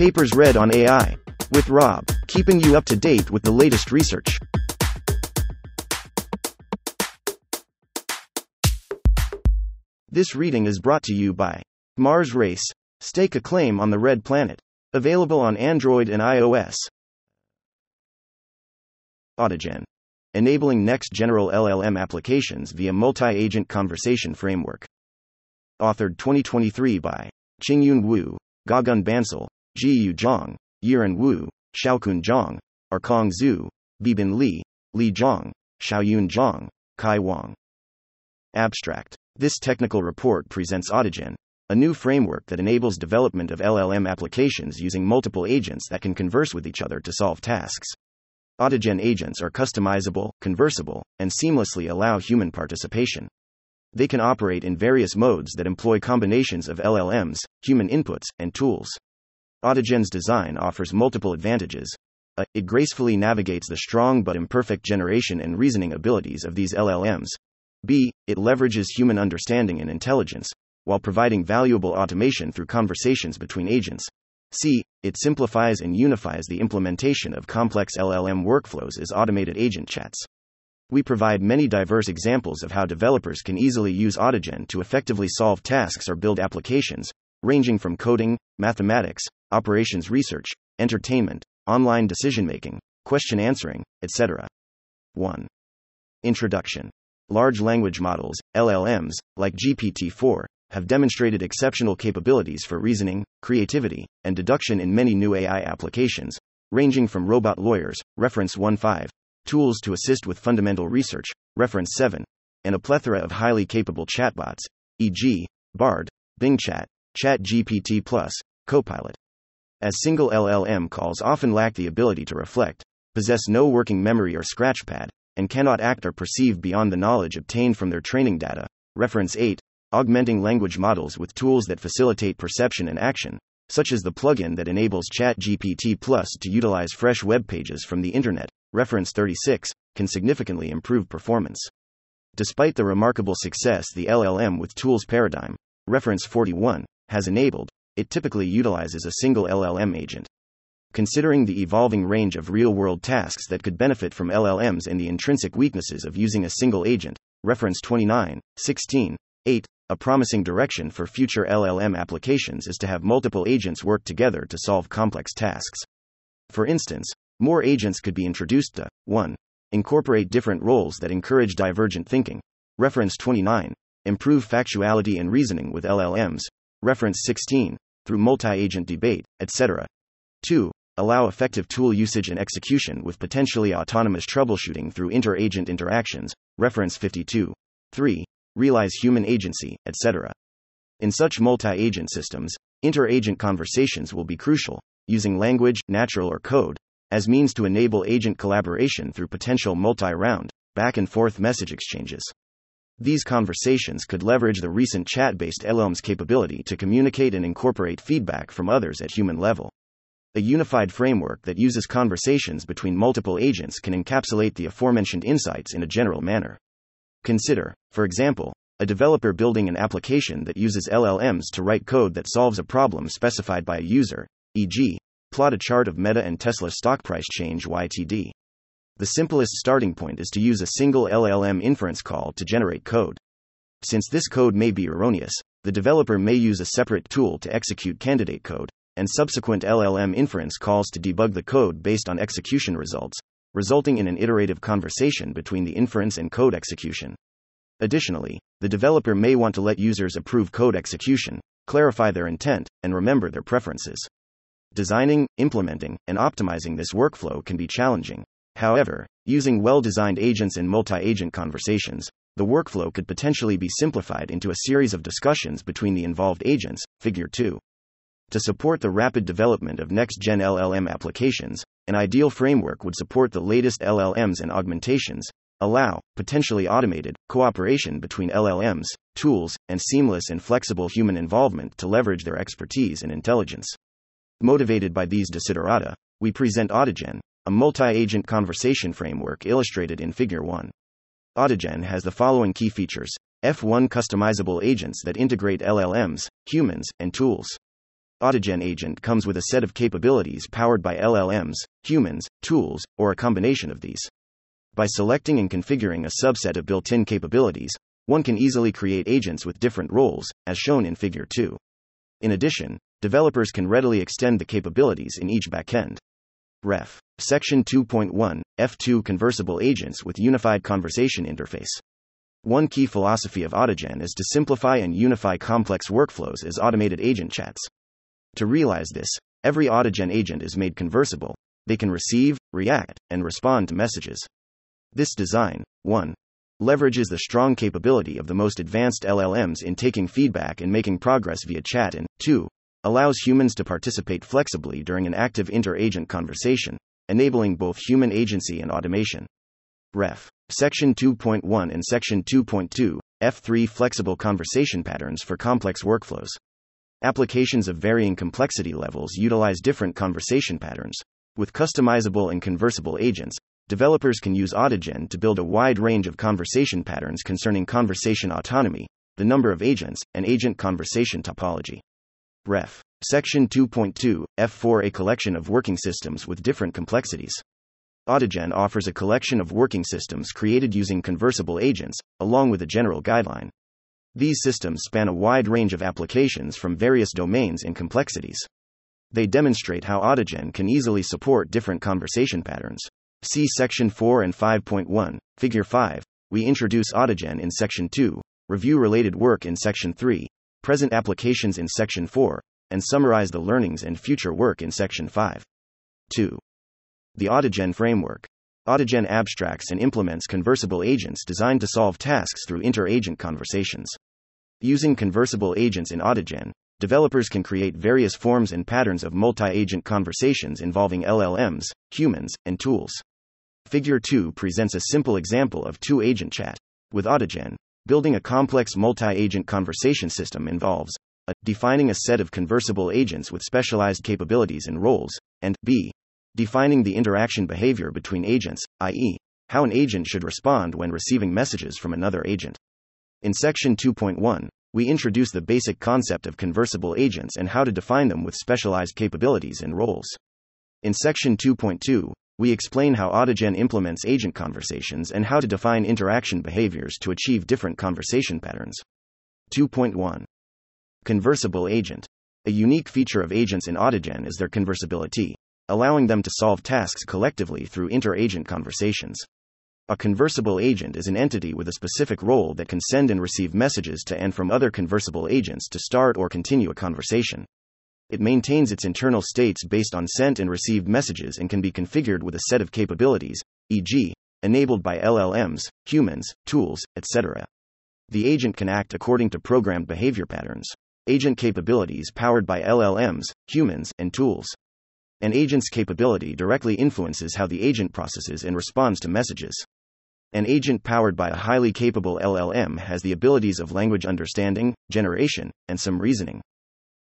Papers read on AI. With Rob, keeping you up to date with the latest research. This reading is brought to you by Mars Race. Stake a claim on the Red Planet. Available on Android and iOS. Autogen. Enabling next general LLM applications via multi agent conversation framework. Authored 2023 by Qingyun Wu, Gagan Bansal, Jieyu Zhang, Yiran Wu, Shaokun Zhang, Erkang Zhu, Beibin Li, Li Jiang, Xiaoyun Zhang, Chi Wang. Abstract. This technical report presents Autogen, a new framework that enables development of LLM applications using multiple agents that can converse with each other to solve tasks. Autogen agents are customizable, conversable, and seamlessly allow human participation. They can operate in various modes that employ combinations of LLMs, human inputs, and tools. Autogen's design offers multiple advantages. A, it gracefully navigates the strong but imperfect generation and reasoning abilities of these LLMs. B, it leverages human understanding and intelligence, while providing valuable automation through conversations between agents. C. It simplifies and unifies the implementation of complex LLM workflows as automated agent chats. We provide many diverse examples of how developers can easily use Autogen to effectively solve tasks or build applications, ranging from coding, mathematics, operations research, entertainment, online decision making, question answering, etc. 1. Introduction Large language models, LLMs, like GPT 4, have demonstrated exceptional capabilities for reasoning, creativity, and deduction in many new AI applications, ranging from robot lawyers, reference 1.5, tools to assist with fundamental research, reference 7, and a plethora of highly capable chatbots, e.g., Bard, Bing Chat, ChatGPT Plus, Copilot. As single LLM calls often lack the ability to reflect, possess no working memory or scratchpad, and cannot act or perceive beyond the knowledge obtained from their training data, reference 8, augmenting language models with tools that facilitate perception and action, such as the plugin that enables ChatGPT Plus to utilize fresh web pages from the internet, reference 36, can significantly improve performance. Despite the remarkable success the LLM with tools paradigm, reference 41, has enabled, it typically utilizes a single LLM agent. Considering the evolving range of real world tasks that could benefit from LLMs and the intrinsic weaknesses of using a single agent, reference 29, 16, 8, a promising direction for future LLM applications is to have multiple agents work together to solve complex tasks. For instance, more agents could be introduced to 1. Incorporate different roles that encourage divergent thinking. Reference 29. Improve factuality and reasoning with LLMs. Reference 16. Through multi agent debate, etc. 2. Allow effective tool usage and execution with potentially autonomous troubleshooting through inter agent interactions. Reference 52. 3 realize human agency, etc. In such multi agent systems, inter agent conversations will be crucial, using language, natural, or code, as means to enable agent collaboration through potential multi round, back and forth message exchanges. These conversations could leverage the recent chat based LLM's capability to communicate and incorporate feedback from others at human level. A unified framework that uses conversations between multiple agents can encapsulate the aforementioned insights in a general manner. Consider, for example, a developer building an application that uses LLMs to write code that solves a problem specified by a user, e.g., plot a chart of Meta and Tesla stock price change YTD. The simplest starting point is to use a single LLM inference call to generate code. Since this code may be erroneous, the developer may use a separate tool to execute candidate code, and subsequent LLM inference calls to debug the code based on execution results, resulting in an iterative conversation between the inference and code execution. Additionally, the developer may want to let users approve code execution, clarify their intent, and remember their preferences. Designing, implementing, and optimizing this workflow can be challenging. However, using well designed agents and multi agent conversations, the workflow could potentially be simplified into a series of discussions between the involved agents, Figure 2. To support the rapid development of next gen LLM applications, an ideal framework would support the latest LLMs and augmentations, allow, potentially automated, cooperation between LLMs, tools, and seamless and flexible human involvement to leverage their expertise and intelligence. Motivated by these desiderata, we present Autogen, a multi agent conversation framework illustrated in Figure 1. Autogen has the following key features F1 customizable agents that integrate LLMs, humans, and tools. Autogen agent comes with a set of capabilities powered by LLMs, humans, tools, or a combination of these. By selecting and configuring a subset of built in capabilities, one can easily create agents with different roles, as shown in Figure 2. In addition, developers can readily extend the capabilities in each backend. Ref. Section 2.1 F2 Conversable Agents with Unified Conversation Interface. One key philosophy of Autogen is to simplify and unify complex workflows as automated agent chats. To realize this, every Autogen agent is made conversable. They can receive, react, and respond to messages. This design, 1. leverages the strong capability of the most advanced LLMs in taking feedback and making progress via chat, and 2 allows humans to participate flexibly during an active inter agent conversation, enabling both human agency and automation. Ref. Section 2.1 and Section 2.2, F3 Flexible Conversation Patterns for Complex Workflows. Applications of varying complexity levels utilize different conversation patterns. With customizable and conversable agents, developers can use Autogen to build a wide range of conversation patterns concerning conversation autonomy, the number of agents, and agent conversation topology. Ref. Section 2.2, F4 A collection of working systems with different complexities. Autogen offers a collection of working systems created using conversable agents, along with a general guideline. These systems span a wide range of applications from various domains and complexities. They demonstrate how Autogen can easily support different conversation patterns. See Section 4 and 5.1, Figure 5. We introduce Autogen in Section 2, review related work in Section 3, present applications in Section 4, and summarize the learnings and future work in Section 5. 2. The Autogen Framework. Autogen abstracts and implements conversable agents designed to solve tasks through inter agent conversations. Using conversable agents in Autogen, developers can create various forms and patterns of multi agent conversations involving LLMs, humans, and tools. Figure 2 presents a simple example of two agent chat. With Autogen, building a complex multi agent conversation system involves a. defining a set of conversable agents with specialized capabilities and roles, and b. defining the interaction behavior between agents, i.e., how an agent should respond when receiving messages from another agent. In section 2.1, we introduce the basic concept of conversable agents and how to define them with specialized capabilities and roles. In section 2.2, we explain how Autogen implements agent conversations and how to define interaction behaviors to achieve different conversation patterns. 2.1 Conversable Agent. A unique feature of agents in Autogen is their conversability, allowing them to solve tasks collectively through inter agent conversations. A conversable agent is an entity with a specific role that can send and receive messages to and from other conversable agents to start or continue a conversation. It maintains its internal states based on sent and received messages and can be configured with a set of capabilities, e.g., enabled by LLMs, humans, tools, etc. The agent can act according to programmed behavior patterns. Agent capabilities powered by LLMs, humans, and tools. An agent's capability directly influences how the agent processes and responds to messages. An agent powered by a highly capable LLM has the abilities of language understanding, generation, and some reasoning.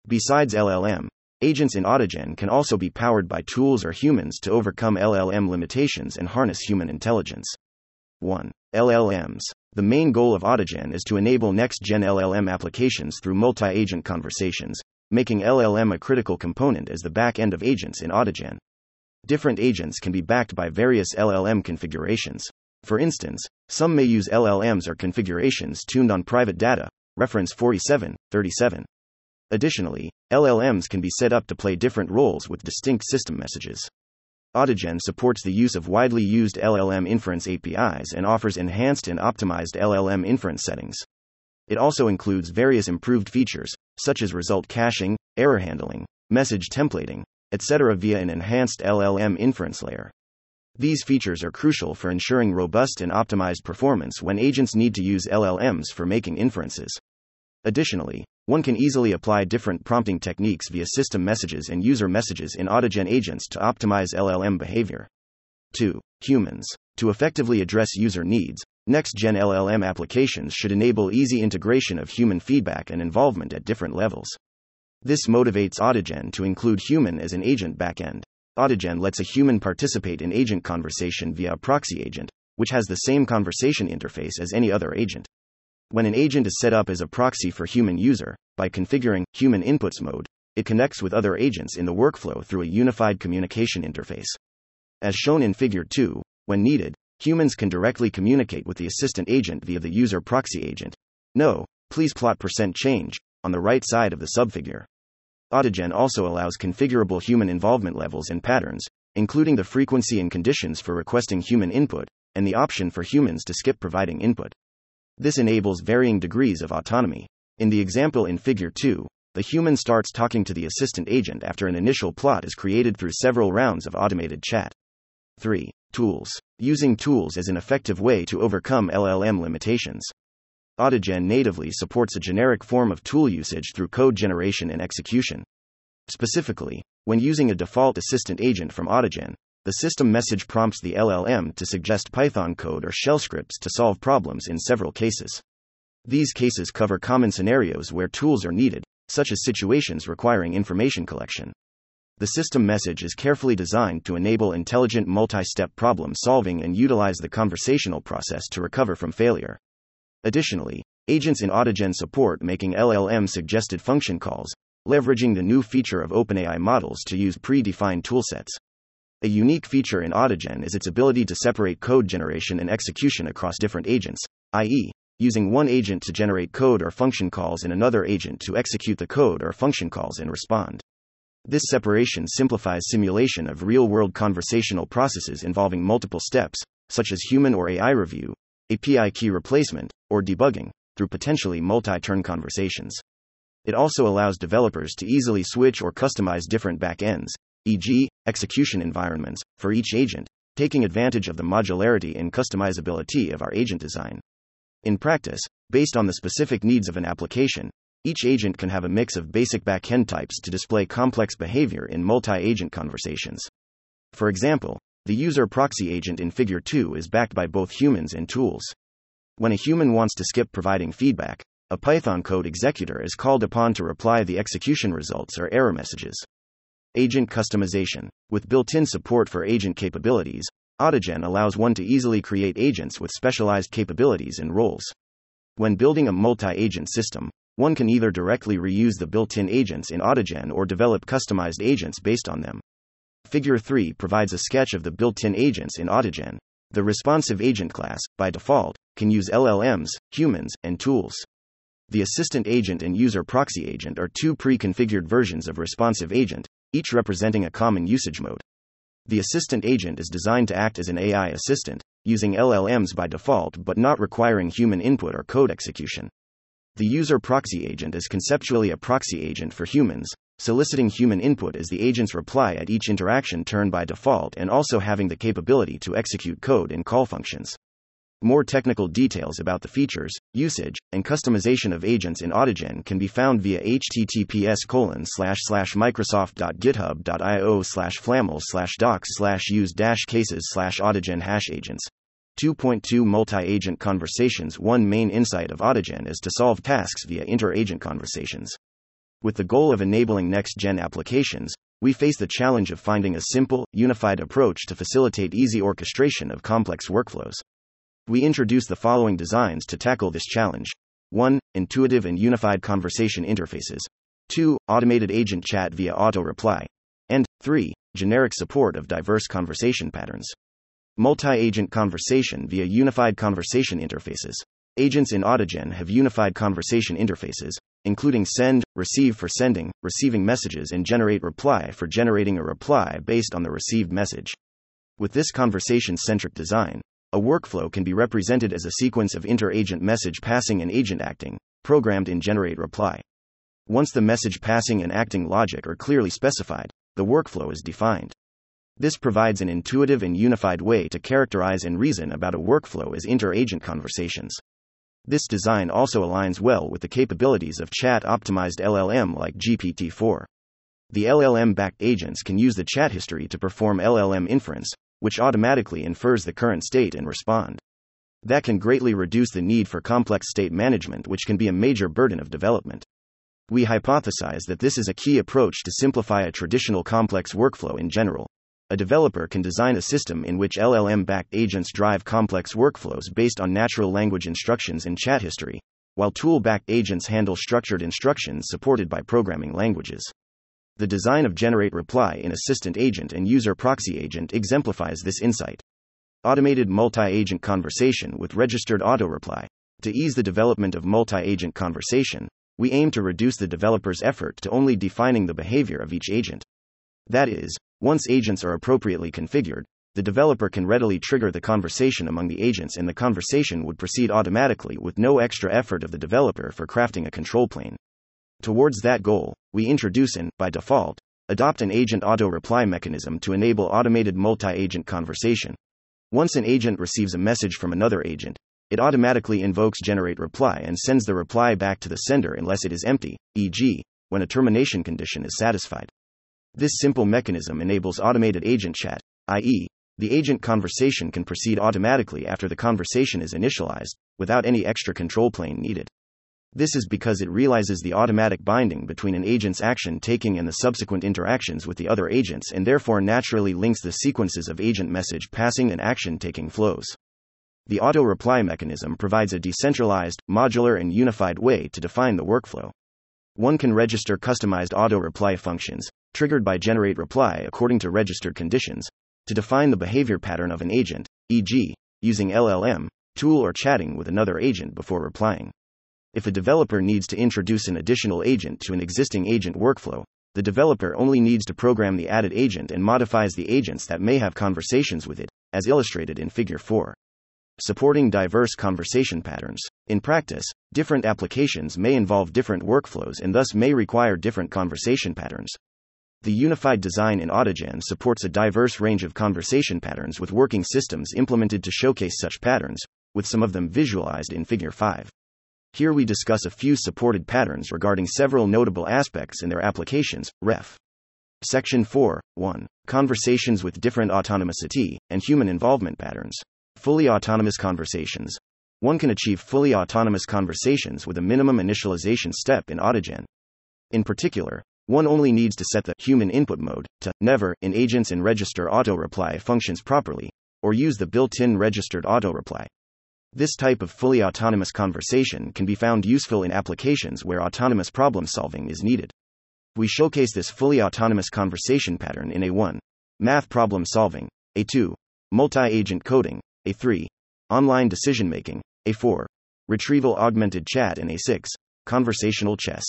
Besides LLM, agents in Autogen can also be powered by tools or humans to overcome LLM limitations and harness human intelligence. 1. LLMs. The main goal of Autogen is to enable next gen LLM applications through multi agent conversations, making LLM a critical component as the back end of agents in Autogen. Different agents can be backed by various LLM configurations. For instance, some may use LLMs or configurations tuned on private data, reference 47, 37. Additionally, LLMs can be set up to play different roles with distinct system messages. Autogen supports the use of widely used LLM inference APIs and offers enhanced and optimized LLM inference settings. It also includes various improved features, such as result caching, error handling, message templating, etc., via an enhanced LLM inference layer. These features are crucial for ensuring robust and optimized performance when agents need to use LLMs for making inferences. Additionally, one can easily apply different prompting techniques via system messages and user messages in Autogen agents to optimize LLM behavior. 2. Humans. To effectively address user needs, next gen LLM applications should enable easy integration of human feedback and involvement at different levels. This motivates Autogen to include human as an agent backend. Autogen lets a human participate in agent conversation via a proxy agent, which has the same conversation interface as any other agent. When an agent is set up as a proxy for human user, by configuring human inputs mode, it connects with other agents in the workflow through a unified communication interface. As shown in Figure 2, when needed, humans can directly communicate with the assistant agent via the user proxy agent. No, please plot percent change on the right side of the subfigure. Autogen also allows configurable human involvement levels and patterns, including the frequency and conditions for requesting human input, and the option for humans to skip providing input. This enables varying degrees of autonomy. In the example in Figure 2, the human starts talking to the assistant agent after an initial plot is created through several rounds of automated chat. 3. Tools. Using tools is an effective way to overcome LLM limitations. Autogen natively supports a generic form of tool usage through code generation and execution. Specifically, when using a default assistant agent from Autogen, the system message prompts the LLM to suggest Python code or shell scripts to solve problems in several cases. These cases cover common scenarios where tools are needed, such as situations requiring information collection. The system message is carefully designed to enable intelligent multi step problem solving and utilize the conversational process to recover from failure. Additionally, agents in Autogen support making LLM suggested function calls, leveraging the new feature of OpenAI models to use predefined toolsets. A unique feature in Autogen is its ability to separate code generation and execution across different agents, i.e., using one agent to generate code or function calls and another agent to execute the code or function calls and respond. This separation simplifies simulation of real world conversational processes involving multiple steps, such as human or AI review, API key replacement, or debugging, through potentially multi turn conversations. It also allows developers to easily switch or customize different backends, e.g., execution environments, for each agent, taking advantage of the modularity and customizability of our agent design. In practice, based on the specific needs of an application, each agent can have a mix of basic backend types to display complex behavior in multi agent conversations. For example, the user proxy agent in Figure 2 is backed by both humans and tools. When a human wants to skip providing feedback, a Python code executor is called upon to reply the execution results or error messages. Agent customization. With built in support for agent capabilities, Autogen allows one to easily create agents with specialized capabilities and roles. When building a multi agent system, one can either directly reuse the built in agents in Autogen or develop customized agents based on them. Figure 3 provides a sketch of the built in agents in Autogen. The responsive agent class, by default, can use LLMs, humans, and tools. The assistant agent and user proxy agent are two pre configured versions of responsive agent, each representing a common usage mode. The assistant agent is designed to act as an AI assistant, using LLMs by default but not requiring human input or code execution. The user proxy agent is conceptually a proxy agent for humans, soliciting human input as the agent's reply at each interaction turn by default and also having the capability to execute code and call functions. More technical details about the features, usage, and customization of agents in Autogen can be found via https colon slash slash microsoft.github.io slash flaml slash docs slash use dash cases slash Autogen hash agents. 2.2 Multi-agent conversations One main insight of Autogen is to solve tasks via inter-agent conversations. With the goal of enabling next-gen applications, we face the challenge of finding a simple, unified approach to facilitate easy orchestration of complex workflows. We introduce the following designs to tackle this challenge 1. Intuitive and unified conversation interfaces. 2. Automated agent chat via auto reply. And 3. Generic support of diverse conversation patterns. Multi agent conversation via unified conversation interfaces. Agents in Autogen have unified conversation interfaces, including send, receive for sending, receiving messages, and generate reply for generating a reply based on the received message. With this conversation centric design, a workflow can be represented as a sequence of inter agent message passing and agent acting, programmed in generate reply. Once the message passing and acting logic are clearly specified, the workflow is defined. This provides an intuitive and unified way to characterize and reason about a workflow as inter agent conversations. This design also aligns well with the capabilities of chat optimized LLM like GPT 4. The LLM backed agents can use the chat history to perform LLM inference, which automatically infers the current state and respond. That can greatly reduce the need for complex state management, which can be a major burden of development. We hypothesize that this is a key approach to simplify a traditional complex workflow in general a developer can design a system in which LLM backed agents drive complex workflows based on natural language instructions and chat history, while tool backed agents handle structured instructions supported by programming languages. The design of Generate Reply in Assistant Agent and User Proxy Agent exemplifies this insight. Automated multi agent conversation with registered auto reply. To ease the development of multi agent conversation, we aim to reduce the developer's effort to only defining the behavior of each agent. That is, once agents are appropriately configured, the developer can readily trigger the conversation among the agents and the conversation would proceed automatically with no extra effort of the developer for crafting a control plane. Towards that goal, we introduce and, by default, adopt an agent auto reply mechanism to enable automated multi agent conversation. Once an agent receives a message from another agent, it automatically invokes generate reply and sends the reply back to the sender unless it is empty, e.g., when a termination condition is satisfied. This simple mechanism enables automated agent chat, i.e., the agent conversation can proceed automatically after the conversation is initialized, without any extra control plane needed. This is because it realizes the automatic binding between an agent's action taking and the subsequent interactions with the other agents and therefore naturally links the sequences of agent message passing and action taking flows. The auto reply mechanism provides a decentralized, modular, and unified way to define the workflow. One can register customized auto reply functions, triggered by generate reply according to registered conditions, to define the behavior pattern of an agent, e.g., using LLM, tool, or chatting with another agent before replying. If a developer needs to introduce an additional agent to an existing agent workflow, the developer only needs to program the added agent and modifies the agents that may have conversations with it, as illustrated in Figure 4 supporting diverse conversation patterns. In practice, different applications may involve different workflows and thus may require different conversation patterns. The unified design in Autogen supports a diverse range of conversation patterns with working systems implemented to showcase such patterns, with some of them visualized in Figure 5. Here we discuss a few supported patterns regarding several notable aspects in their applications. Ref. Section 4 1. Conversations with different autonomicity and human involvement patterns. Fully autonomous conversations. One can achieve fully autonomous conversations with a minimum initialization step in Autogen. In particular, one only needs to set the human input mode to never in agents and register auto reply functions properly, or use the built in registered auto reply. This type of fully autonomous conversation can be found useful in applications where autonomous problem solving is needed. We showcase this fully autonomous conversation pattern in A1 Math problem solving, A2 Multi agent coding, a3. Online decision making. A4. Retrieval augmented chat and A6. Conversational chess.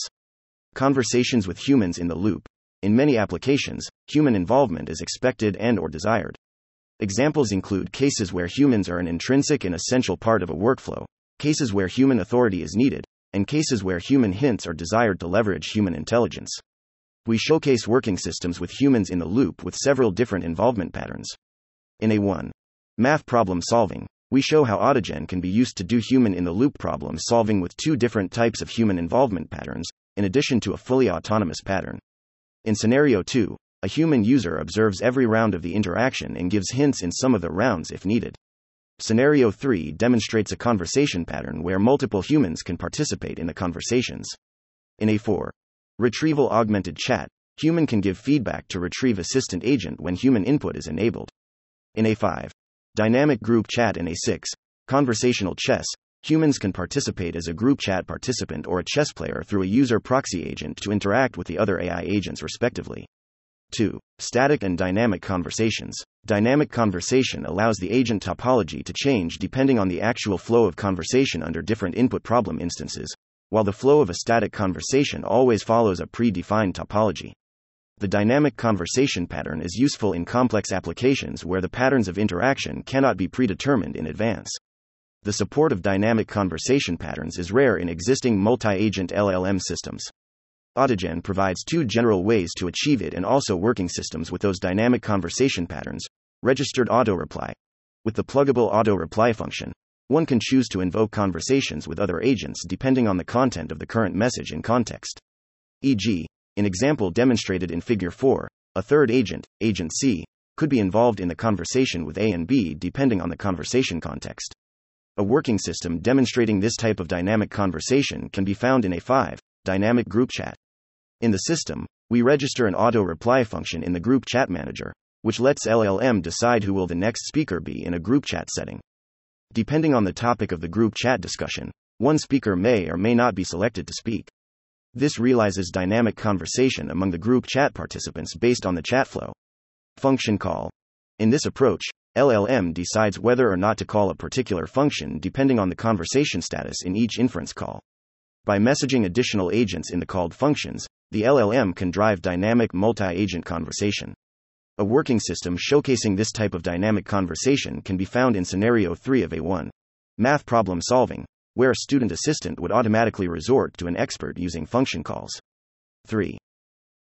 Conversations with humans in the loop. In many applications, human involvement is expected and or desired. Examples include cases where humans are an intrinsic and essential part of a workflow, cases where human authority is needed, and cases where human hints are desired to leverage human intelligence. We showcase working systems with humans in the loop with several different involvement patterns. In A1, Math problem solving. We show how Autogen can be used to do human in the loop problem solving with two different types of human involvement patterns, in addition to a fully autonomous pattern. In scenario 2, a human user observes every round of the interaction and gives hints in some of the rounds if needed. Scenario 3 demonstrates a conversation pattern where multiple humans can participate in the conversations. In A4, retrieval augmented chat, human can give feedback to retrieve assistant agent when human input is enabled. In A5, Dynamic group chat in A6. Conversational chess. Humans can participate as a group chat participant or a chess player through a user proxy agent to interact with the other AI agents respectively. 2. Static and dynamic conversations. Dynamic conversation allows the agent topology to change depending on the actual flow of conversation under different input problem instances, while the flow of a static conversation always follows a predefined topology. The dynamic conversation pattern is useful in complex applications where the patterns of interaction cannot be predetermined in advance. The support of dynamic conversation patterns is rare in existing multi agent LLM systems. Autogen provides two general ways to achieve it and also working systems with those dynamic conversation patterns registered auto reply. With the pluggable auto reply function, one can choose to invoke conversations with other agents depending on the content of the current message and context. E.g., in example demonstrated in Figure 4, a third agent, Agent C, could be involved in the conversation with A and B depending on the conversation context. A working system demonstrating this type of dynamic conversation can be found in A5, Dynamic Group Chat. In the system, we register an auto reply function in the Group Chat Manager, which lets LLM decide who will the next speaker be in a group chat setting. Depending on the topic of the group chat discussion, one speaker may or may not be selected to speak. This realizes dynamic conversation among the group chat participants based on the chat flow. Function call. In this approach, LLM decides whether or not to call a particular function depending on the conversation status in each inference call. By messaging additional agents in the called functions, the LLM can drive dynamic multi agent conversation. A working system showcasing this type of dynamic conversation can be found in scenario 3 of A1. Math problem solving, where a student assistant would automatically resort to an expert using function calls. 3.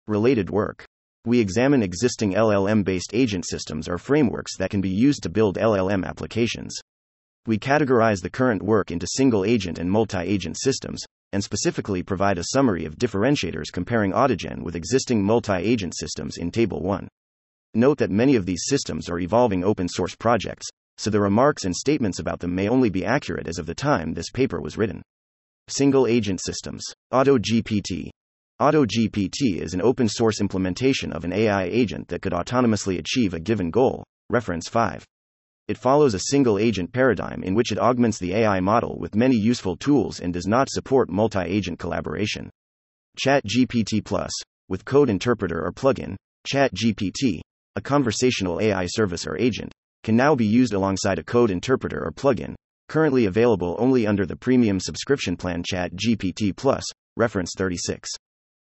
Related work. We examine existing LLM based agent systems or frameworks that can be used to build LLM applications. We categorize the current work into single agent and multi agent systems, and specifically provide a summary of differentiators comparing Autogen with existing multi agent systems in Table 1. Note that many of these systems are evolving open source projects, so the remarks and statements about them may only be accurate as of the time this paper was written. Single agent systems. AutoGPT. AutoGPT is an open source implementation of an AI agent that could autonomously achieve a given goal. Reference 5. It follows a single agent paradigm in which it augments the AI model with many useful tools and does not support multi agent collaboration. ChatGPT Plus, with Code Interpreter or plugin, ChatGPT, a conversational AI service or agent, can now be used alongside a code interpreter or plugin, currently available only under the premium subscription plan ChatGPT Plus, reference 36.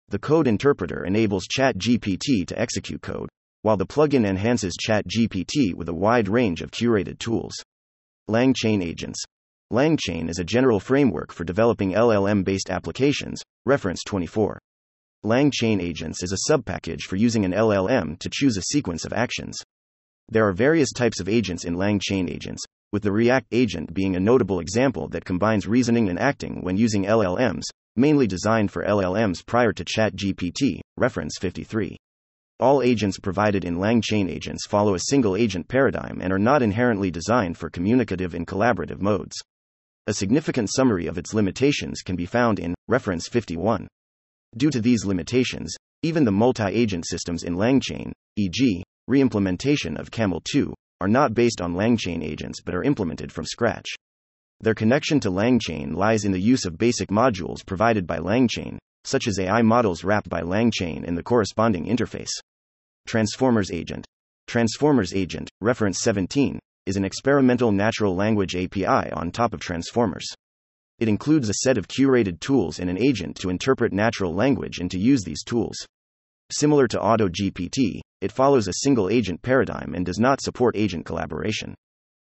The code interpreter enables ChatGPT to execute code, while the plugin enhances ChatGPT with a wide range of curated tools. LangChain agents. LangChain is a general framework for developing LLM based applications, reference 24. LangChain agents is a subpackage for using an LLM to choose a sequence of actions. There are various types of agents in LangChain agents, with the React agent being a notable example that combines reasoning and acting when using LLMs, mainly designed for LLMs prior to ChatGPT, reference 53. All agents provided in LangChain agents follow a single agent paradigm and are not inherently designed for communicative and collaborative modes. A significant summary of its limitations can be found in reference 51. Due to these limitations, even the multi agent systems in LangChain, e.g., reimplementation of Camel 2, are not based on LangChain agents but are implemented from scratch. Their connection to LangChain lies in the use of basic modules provided by LangChain, such as AI models wrapped by LangChain and the corresponding interface. Transformers Agent. Transformers Agent, reference 17, is an experimental natural language API on top of Transformers. It includes a set of curated tools and an agent to interpret natural language and to use these tools. Similar to AutoGPT, it follows a single agent paradigm and does not support agent collaboration.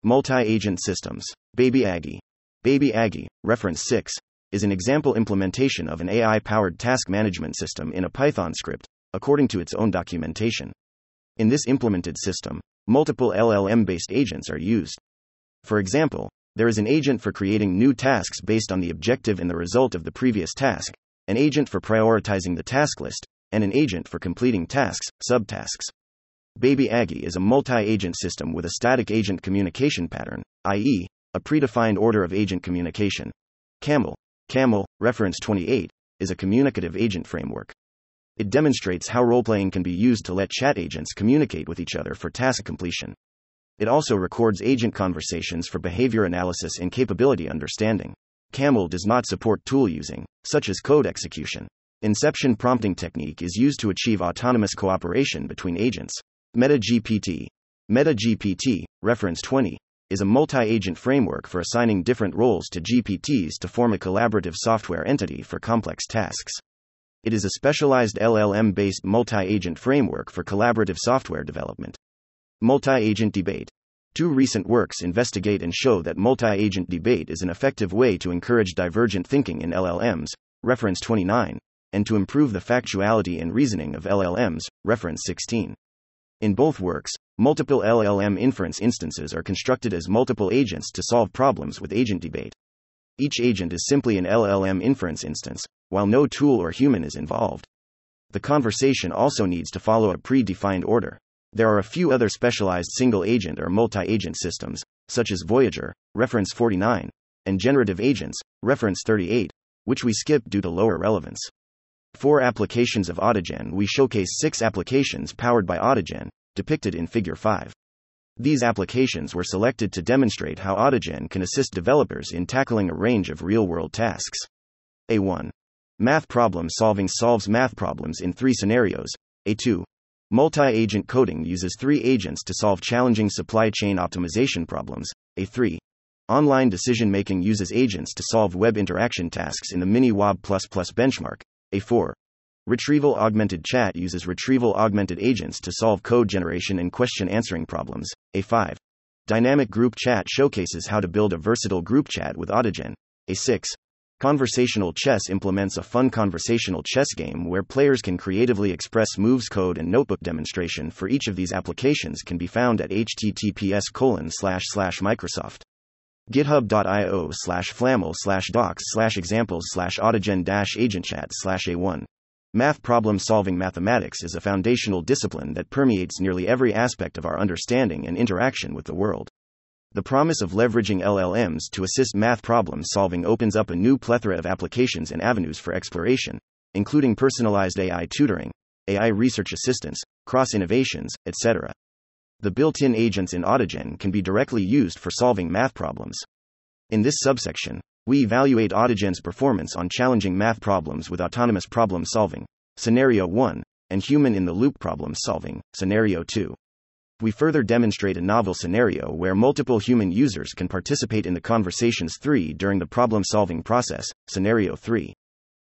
Multi agent systems. BabyAGI. Baby Aggie, reference 6, is an example implementation of an AI powered task management system in a Python script, according to its own documentation. In this implemented system, multiple LLM based agents are used. For example, there is an agent for creating new tasks based on the objective and the result of the previous task, an agent for prioritizing the task list, and an agent for completing tasks, subtasks. BabyAGI is a multi agent system with a static agent communication pattern, i.e., a predefined order of agent communication. Camel, Camel, reference 28, is a communicative agent framework. It demonstrates how role playing can be used to let chat agents communicate with each other for task completion. It also records agent conversations for behavior analysis and capability understanding. Camel does not support tool using, such as code execution. Inception prompting technique is used to achieve autonomous cooperation between agents. MetaGPT. MetaGPT, reference 20, is a multi agent framework for assigning different roles to GPTs to form a collaborative software entity for complex tasks. It is a specialized LLM based multi agent framework for collaborative software development. Multi agent debate. Two recent works investigate and show that multi agent debate is an effective way to encourage divergent thinking in LLMs, reference 29, and to improve the factuality and reasoning of LLMs, reference 16. In both works, multiple LLM inference instances are constructed as multiple agents to solve problems with agent debate. Each agent is simply an LLM inference instance, while no tool or human is involved. The conversation also needs to follow a predefined order. There are a few other specialized single agent or multi agent systems, such as Voyager, reference 49, and generative agents, reference 38, which we skip due to lower relevance four applications of Autogen, we showcase six applications powered by Autogen, depicted in Figure 5. These applications were selected to demonstrate how Autogen can assist developers in tackling a range of real world tasks. A1. Math problem solving solves math problems in three scenarios. A2. Multi agent coding uses three agents to solve challenging supply chain optimization problems. A3. Online decision making uses agents to solve web interaction tasks in the MiniWoB benchmark. A4. Retrieval augmented chat uses retrieval augmented agents to solve code generation and question answering problems. A5. Dynamic group chat showcases how to build a versatile group chat with Autogen. A6. Conversational chess implements a fun conversational chess game where players can creatively express moves code and notebook demonstration for each of these applications can be found at https Microsoft. github.io slash flaml slash docs slash examples slash autogen dash agentchat slash a1. Math problem solving mathematics is a foundational discipline that permeates nearly every aspect of our understanding and interaction with the world. The promise of leveraging LLMs to assist math problem solving opens up a new plethora of applications and avenues for exploration, including personalized AI tutoring, AI research assistance, cross innovations, etc. The built in agents in Autogen can be directly used for solving math problems. In this subsection, we evaluate Autogen's performance on challenging math problems with autonomous problem solving, scenario 1, and human in the loop problem solving, scenario 2 we further demonstrate a novel scenario where multiple human users can participate in the conversations 3 during the problem solving process, scenario 3.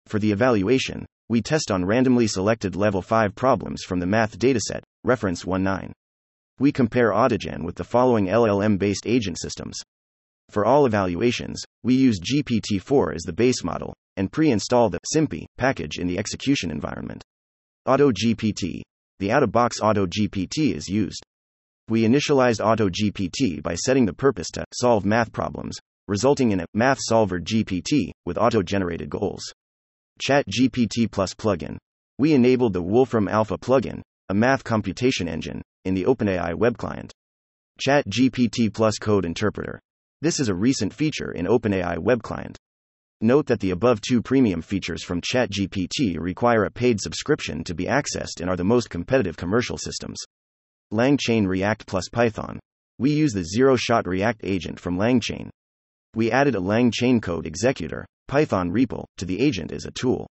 For the evaluation, we test on randomly selected level 5 problems from the math dataset, reference 19. We compare Autogen with the following LLM based agent systems. For all evaluations, we use GPT 4 as the base model and pre install the SymPy package in the execution environment. AutoGPT. The out of box AutoGPT is used we initialized AutoGPT by setting the purpose to solve math problems, resulting in a math solver GPT with auto generated goals. ChatGPT Plus plugin. We enabled the Wolfram Alpha plugin, a math computation engine, in the OpenAI web client. ChatGPT Plus Code Interpreter. This is a recent feature in OpenAI web client. Note that the above two premium features from ChatGPT require a paid subscription to be accessed and are the most competitive commercial systems. LangChain React plus Python. We use the zero shot React agent from LangChain. We added a LangChain code executor, Python REPL, to the agent as a tool.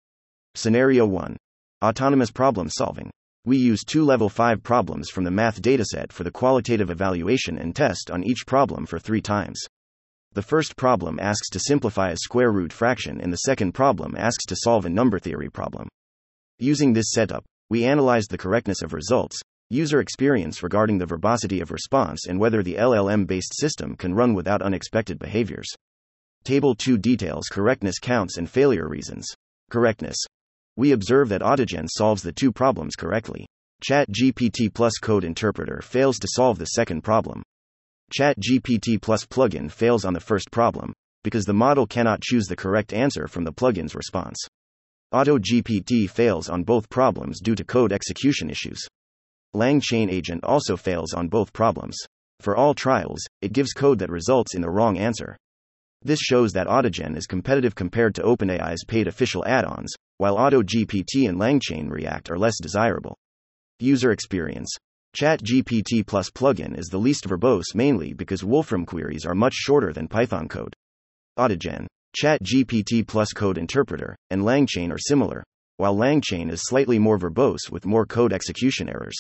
Scenario 1 Autonomous problem solving. We use two level 5 problems from the math dataset for the qualitative evaluation and test on each problem for three times. The first problem asks to simplify a square root fraction, and the second problem asks to solve a number theory problem. Using this setup, we analyzed the correctness of results, user experience regarding the verbosity of response and whether the LLM based system can run without unexpected behaviors. Table 2 details correctness counts and failure reasons. Correctness. We observe that Autogen solves the two problems correctly. Chat GPT Plus Code Interpreter fails to solve the second problem. Chat GPT Plus plugin fails on the first problem, because the model cannot choose the correct answer from the plugin's response. AutoGPT fails on both problems due to code execution issues. LangChain agent also fails on both problems. For all trials, it gives code that results in the wrong answer. This shows that Autogen is competitive compared to OpenAI's paid official add ons, while AutoGPT and LangChain React are less desirable. User experience ChatGPT Plus plugin is the least verbose mainly because Wolfram queries are much shorter than Python code. Autogen, ChatGPT Plus code interpreter, and LangChain are similar, while LangChain is slightly more verbose with more code execution errors.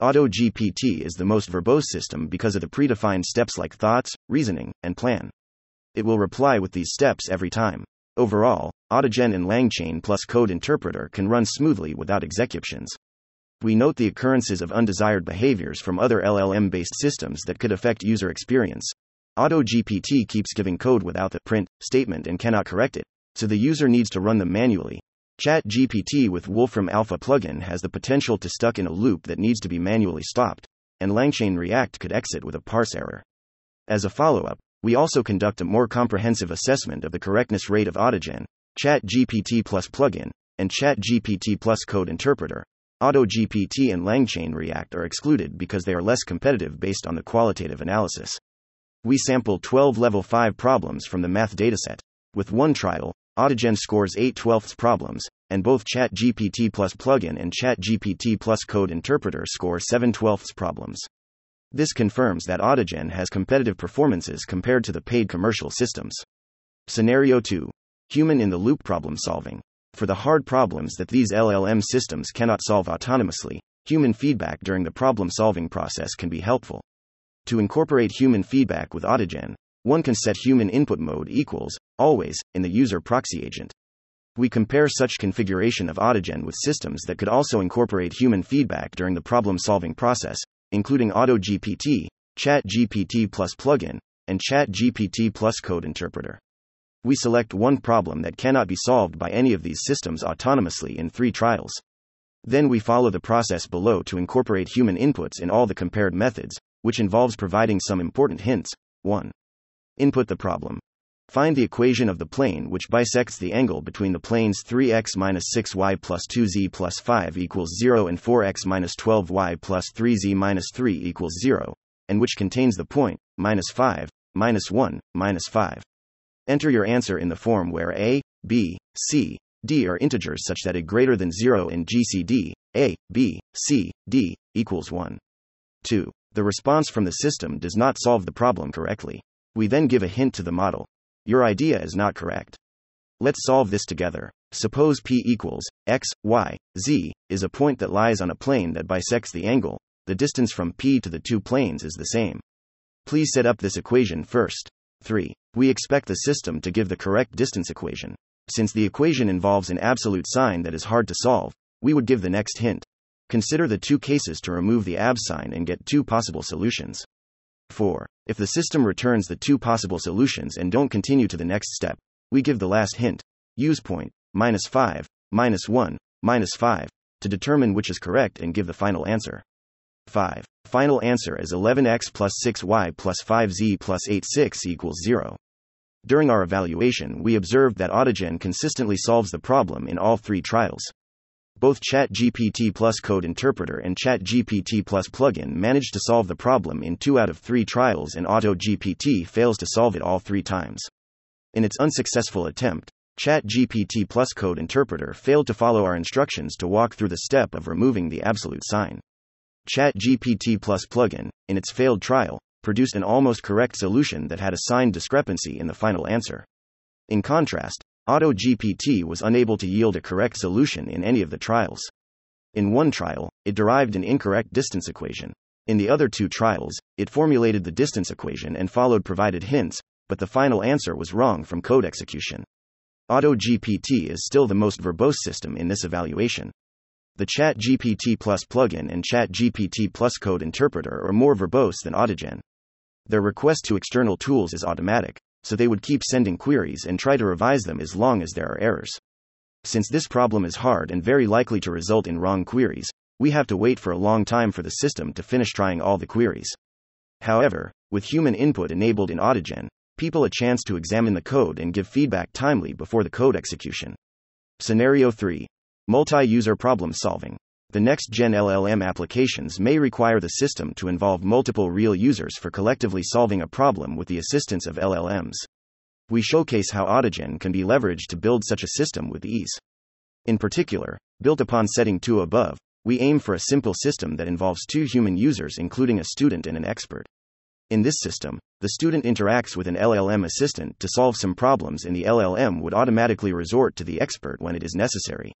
AutoGPT is the most verbose system because of the predefined steps like thoughts, reasoning, and plan. It will reply with these steps every time. Overall, Autogen and LangChain plus Code Interpreter can run smoothly without executions. We note the occurrences of undesired behaviors from other LLM based systems that could affect user experience. AutoGPT keeps giving code without the print statement and cannot correct it, so the user needs to run them manually, ChatGPT with Wolfram Alpha plugin has the potential to stuck in a loop that needs to be manually stopped, and LangChain React could exit with a parse error. As a follow up, we also conduct a more comprehensive assessment of the correctness rate of Autogen, ChatGPT Plus plugin, and ChatGPT Plus code interpreter. AutoGPT and LangChain React are excluded because they are less competitive based on the qualitative analysis. We sample 12 level 5 problems from the math dataset. With one trial, Autogen scores 8 12ths problems, and both ChatGPT Plus plugin and ChatGPT Plus code interpreter score 7 12ths problems. This confirms that Autogen has competitive performances compared to the paid commercial systems. Scenario 2 Human in the loop problem solving. For the hard problems that these LLM systems cannot solve autonomously, human feedback during the problem solving process can be helpful. To incorporate human feedback with Autogen, one can set human input mode equals, always, in the user proxy agent. We compare such configuration of Autogen with systems that could also incorporate human feedback during the problem solving process, including AutoGPT, ChatGPT Plus plugin, and ChatGPT Plus code interpreter. We select one problem that cannot be solved by any of these systems autonomously in three trials. Then we follow the process below to incorporate human inputs in all the compared methods, which involves providing some important hints. 1. Input the problem. Find the equation of the plane which bisects the angle between the planes 3x minus 6y plus 2z plus 5 equals 0 and 4x minus 12y plus 3z minus 3 equals 0, and which contains the point, minus 5, minus 1, minus 5. Enter your answer in the form where a, b, c, d are integers such that a greater than 0 in GCD, a, b, c, d, equals 1. 2. The response from the system does not solve the problem correctly. We then give a hint to the model. Your idea is not correct. Let's solve this together. Suppose p equals x, y, z is a point that lies on a plane that bisects the angle. The distance from p to the two planes is the same. Please set up this equation first. 3. We expect the system to give the correct distance equation. Since the equation involves an absolute sign that is hard to solve, we would give the next hint. Consider the two cases to remove the ab sign and get two possible solutions. 4. If the system returns the two possible solutions and don't continue to the next step, we give the last hint. Use point, minus 5, minus 1, minus 5, to determine which is correct and give the final answer. 5. Final answer is 11x plus 6y plus 5z plus 86 equals 0. During our evaluation, we observed that Autogen consistently solves the problem in all three trials. Both ChatGPT Plus Code Interpreter and ChatGPT Plus plugin managed to solve the problem in two out of three trials, and AutoGPT fails to solve it all three times. In its unsuccessful attempt, ChatGPT Plus Code Interpreter failed to follow our instructions to walk through the step of removing the absolute sign. ChatGPT Plus plugin, in its failed trial, produced an almost correct solution that had a sign discrepancy in the final answer. In contrast, AutoGPT was unable to yield a correct solution in any of the trials. In one trial, it derived an incorrect distance equation. In the other two trials, it formulated the distance equation and followed provided hints, but the final answer was wrong from code execution. AutoGPT is still the most verbose system in this evaluation. The ChatGPT Plus plugin and ChatGPT Plus code interpreter are more verbose than Autogen. Their request to external tools is automatic, so they would keep sending queries and try to revise them as long as there are errors. Since this problem is hard and very likely to result in wrong queries, we have to wait for a long time for the system to finish trying all the queries. However, with human input enabled in Autogen, people a chance to examine the code and give feedback timely before the code execution. Scenario 3 Multi user problem solving. The next gen LLM applications may require the system to involve multiple real users for collectively solving a problem with the assistance of LLMs. We showcase how Autogen can be leveraged to build such a system with ease. In particular, built upon setting 2 above, we aim for a simple system that involves two human users, including a student and an expert. In this system, the student interacts with an LLM assistant to solve some problems, and the LLM would automatically resort to the expert when it is necessary.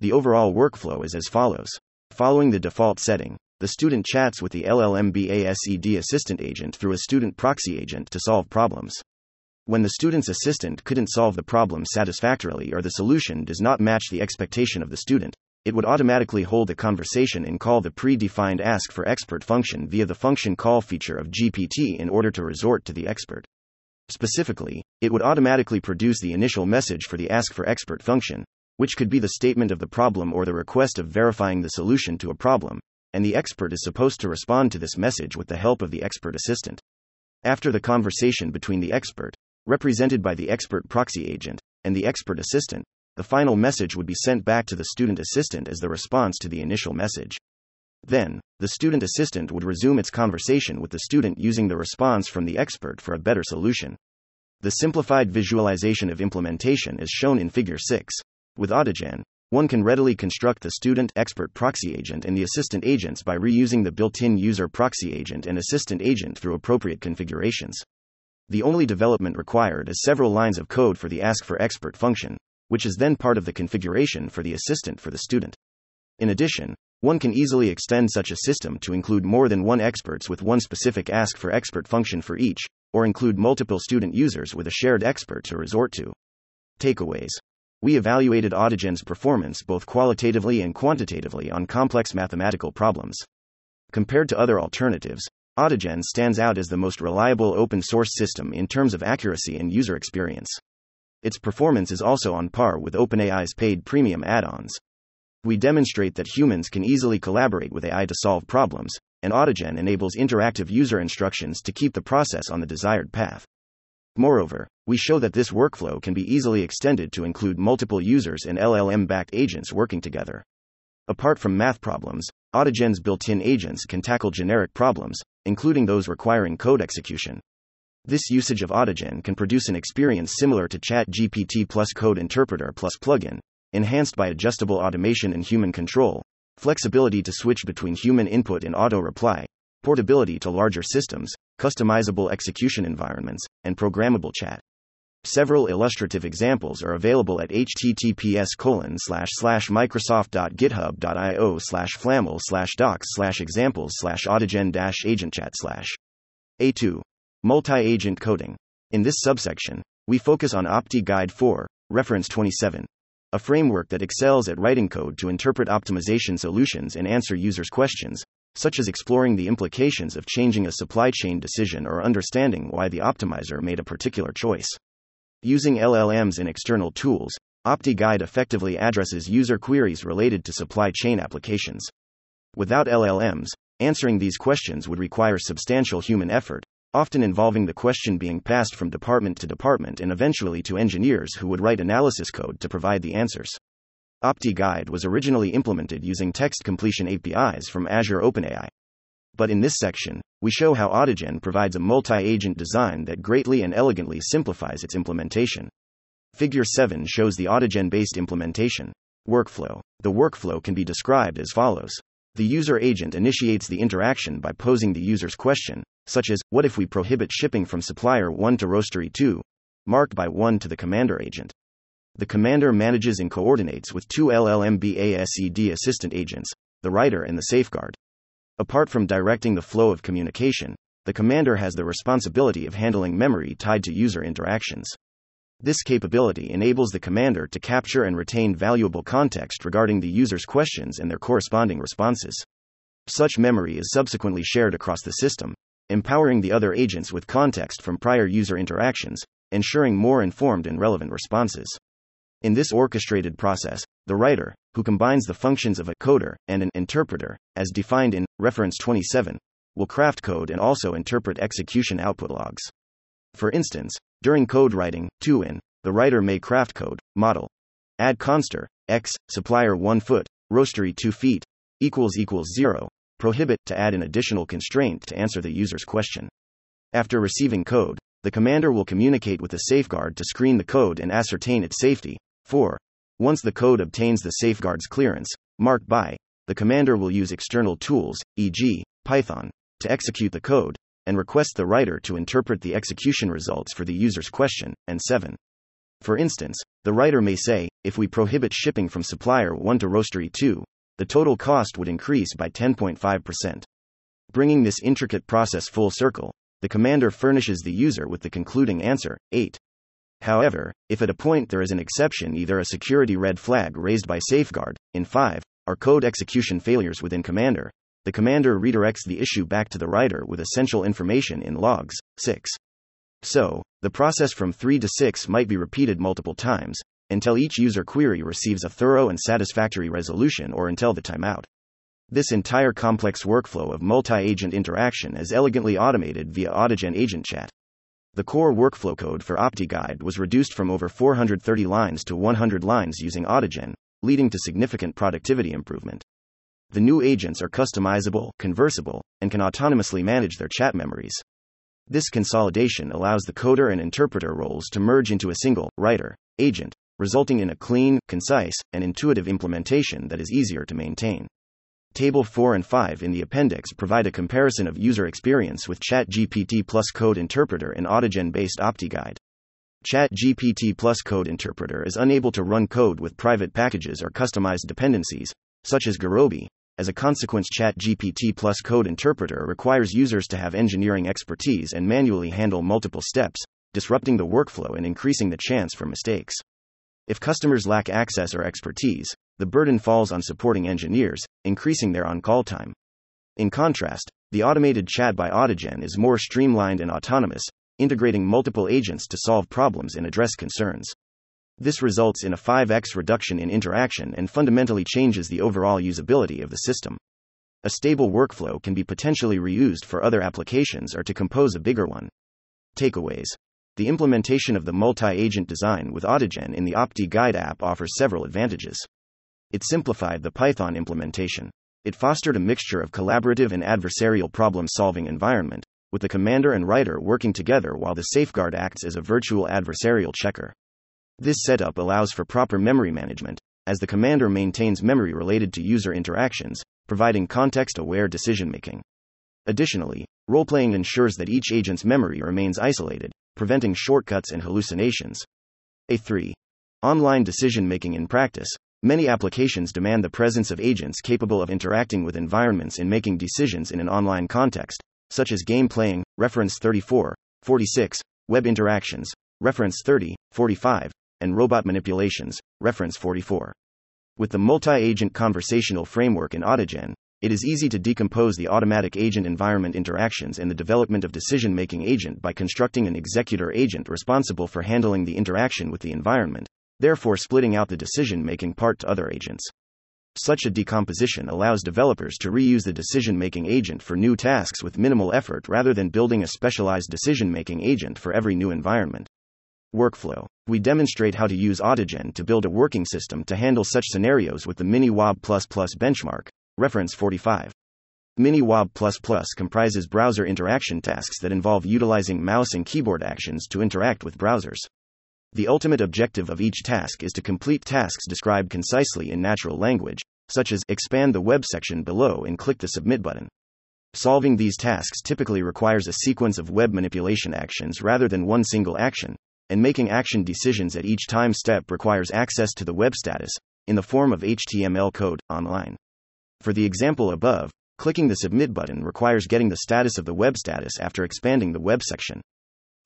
The overall workflow is as follows. Following the default setting, the student chats with the LLM BASED assistant agent through a student proxy agent to solve problems. When the student's assistant couldn't solve the problem satisfactorily or the solution does not match the expectation of the student, it would automatically hold the conversation and call the predefined ask for expert function via the function call feature of GPT in order to resort to the expert. Specifically, it would automatically produce the initial message for the ask for expert function, which could be the statement of the problem or the request of verifying the solution to a problem, and the expert is supposed to respond to this message with the help of the expert assistant. After the conversation between the expert, represented by the expert proxy agent, and the expert assistant, the final message would be sent back to the student assistant as the response to the initial message. Then, the student assistant would resume its conversation with the student using the response from the expert for a better solution. The simplified visualization of implementation is shown in Figure 6. With Autogen, one can readily construct the student expert proxy agent and the assistant agents by reusing the built in user proxy agent and assistant agent through appropriate configurations. The only development required is several lines of code for the ask for expert function, which is then part of the configuration for the assistant for the student. In addition, one can easily extend such a system to include more than one experts with one specific ask for expert function for each, or include multiple student users with a shared expert to resort to. Takeaways We evaluated Autogen's performance both qualitatively and quantitatively on complex mathematical problems. Compared to other alternatives, Autogen stands out as the most reliable open source system in terms of accuracy and user experience. Its performance is also on par with OpenAI's paid premium add ons. We demonstrate that humans can easily collaborate with AI to solve problems, and Autogen enables interactive user instructions to keep the process on the desired path. Moreover, we show that this workflow can be easily extended to include multiple users and LLM backed agents working together. Apart from math problems, Autogen's built in agents can tackle generic problems, including those requiring code execution. This usage of Autogen can produce an experience similar to ChatGPT plus Code Interpreter plus plugin, enhanced by adjustable automation and human control, flexibility to switch between human input and auto reply, portability to larger systems, customizable execution environments, and programmable chat. Several illustrative examples are available at https microsoft.github.io slash flaml slash docs slash examples slash autogen agentchat slash A2. Multi-agent coding. In this subsection, we focus on OptiGuide Guide 4, reference 27, a framework that excels at writing code to interpret optimization solutions and answer users' questions, such as exploring the implications of changing a supply chain decision or understanding why the optimizer made a particular choice. Using LLMs in external tools, OptiGuide effectively addresses user queries related to supply chain applications. Without LLMs, answering these questions would require substantial human effort, often involving the question being passed from department to department and eventually to engineers who would write analysis code to provide the answers. OptiGuide was originally implemented using text completion APIs from Azure OpenAI. But in this section, we show how Autogen provides a multi agent design that greatly and elegantly simplifies its implementation. Figure 7 shows the Autogen based implementation. Workflow. The workflow can be described as follows The user agent initiates the interaction by posing the user's question, such as, What if we prohibit shipping from supplier 1 to roastery 2? marked by 1 to the commander agent. The commander manages and coordinates with two LLMBASED assistant agents, the writer and the safeguard. Apart from directing the flow of communication, the commander has the responsibility of handling memory tied to user interactions. This capability enables the commander to capture and retain valuable context regarding the user's questions and their corresponding responses. Such memory is subsequently shared across the system, empowering the other agents with context from prior user interactions, ensuring more informed and relevant responses. In this orchestrated process, the writer, who combines the functions of a coder and an interpreter, as defined in reference 27, will craft code and also interpret execution output logs. For instance, during code writing, 2in, the writer may craft code, model, add conster, x, supplier 1 foot, roastery 2 feet, equals equals 0, prohibit to add an additional constraint to answer the user's question. After receiving code, the commander will communicate with the safeguard to screen the code and ascertain its safety. 4. Once the code obtains the safeguard's clearance, marked by, the commander will use external tools, e.g., Python, to execute the code, and request the writer to interpret the execution results for the user's question. And 7. For instance, the writer may say, if we prohibit shipping from supplier 1 to roastery 2, the total cost would increase by 10.5%. Bringing this intricate process full circle, the commander furnishes the user with the concluding answer, 8. However, if at a point there is an exception, either a security red flag raised by safeguard, in 5, or code execution failures within commander, the commander redirects the issue back to the writer with essential information in logs, 6. So, the process from 3 to 6 might be repeated multiple times, until each user query receives a thorough and satisfactory resolution or until the timeout. This entire complex workflow of multi agent interaction is elegantly automated via Autogen Agent Chat. The core workflow code for OptiGuide was reduced from over 430 lines to 100 lines using Autogen, leading to significant productivity improvement. The new agents are customizable, conversable, and can autonomously manage their chat memories. This consolidation allows the coder and interpreter roles to merge into a single writer agent resulting in a clean, concise, and intuitive implementation that is easier to maintain. Table 4 and 5 in the appendix provide a comparison of user experience with ChatGPT plus Code Interpreter and Autogen based OptiGuide. ChatGPT Plus Code Interpreter is unable to run code with private packages or customized dependencies, such as Gurobi. As a consequence, ChatGPT Plus Code Interpreter requires users to have engineering expertise and manually handle multiple steps, disrupting the workflow and increasing the chance for mistakes. If customers lack access or expertise, the burden falls on supporting engineers, increasing their on call time. In contrast, the automated chat by Autogen is more streamlined and autonomous, integrating multiple agents to solve problems and address concerns. This results in a 5x reduction in interaction and fundamentally changes the overall usability of the system. A stable workflow can be potentially reused for other applications or to compose a bigger one. Takeaways The implementation of the multi agent design with Autogen in the Opti Guide app offers several advantages. It simplified the Python implementation. It fostered a mixture of collaborative and adversarial problem solving environment, with the commander and writer working together while the safeguard acts as a virtual adversarial checker. This setup allows for proper memory management, as the commander maintains memory related to user interactions, providing context aware decision making. Additionally, roleplaying ensures that each agent's memory remains isolated, preventing shortcuts and hallucinations. A3. Online decision making in practice. Many applications demand the presence of agents capable of interacting with environments and making decisions in an online context, such as game playing, reference 34, 46, web interactions, reference 30, 45, and robot manipulations, reference 44. With the multi agent conversational framework in Autogen, it is easy to decompose the automatic agent environment interactions and the development of decision making agent by constructing an executor agent responsible for handling the interaction with the environment, therefore splitting out the decision making part to other agents. Such a decomposition allows developers to reuse the decision making agent for new tasks with minimal effort rather than building a specialized decision making agent for every new environment. Workflow. We demonstrate how to use Autogen to build a working system to handle such scenarios with the MiniWoB benchmark, reference 45. MiniWoB comprises browser interaction tasks that involve utilizing mouse and keyboard actions to interact with browsers. The ultimate objective of each task is to complete tasks described concisely in natural language, such as expand the web section below and click the submit button. Solving these tasks typically requires a sequence of web manipulation actions rather than one single action, and making action decisions at each time step requires access to the web status, in the form of HTML code, online. For the example above, clicking the submit button requires getting the status of the web status after expanding the web section.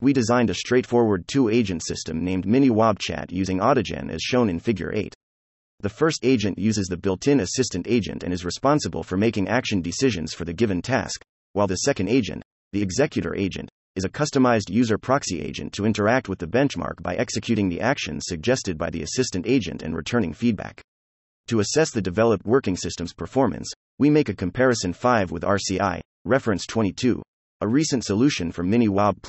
We designed a straightforward two agent system named Mini Chat using Autogen as shown in Figure 8. The first agent uses the built in assistant agent and is responsible for making action decisions for the given task, while the second agent, the executor agent, is a customized user proxy agent to interact with the benchmark by executing the actions suggested by the assistant agent and returning feedback. To assess the developed working system's performance, we make a comparison 5 with RCI, reference 22, a recent solution for MiniWoB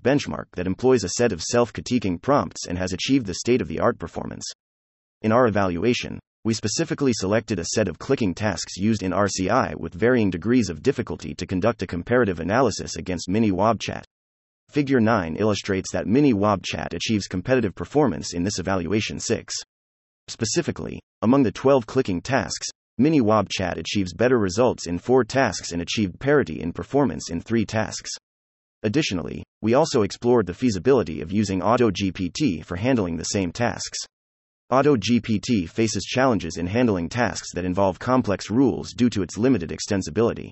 benchmark that employs a set of self critiquing prompts and has achieved the state of the art performance. In our evaluation, we specifically selected a set of clicking tasks used in RCI with varying degrees of difficulty to conduct a comparative analysis against MiniWobChat. Figure 9 illustrates that MiniWobChat achieves competitive performance in this evaluation 6. Specifically, among the 12 clicking tasks, MiniWob Chat achieves better results in four tasks and achieved parity in performance in three tasks. Additionally, we also explored the feasibility of using AutoGPT for handling the same tasks. AutoGPT faces challenges in handling tasks that involve complex rules due to its limited extensibility.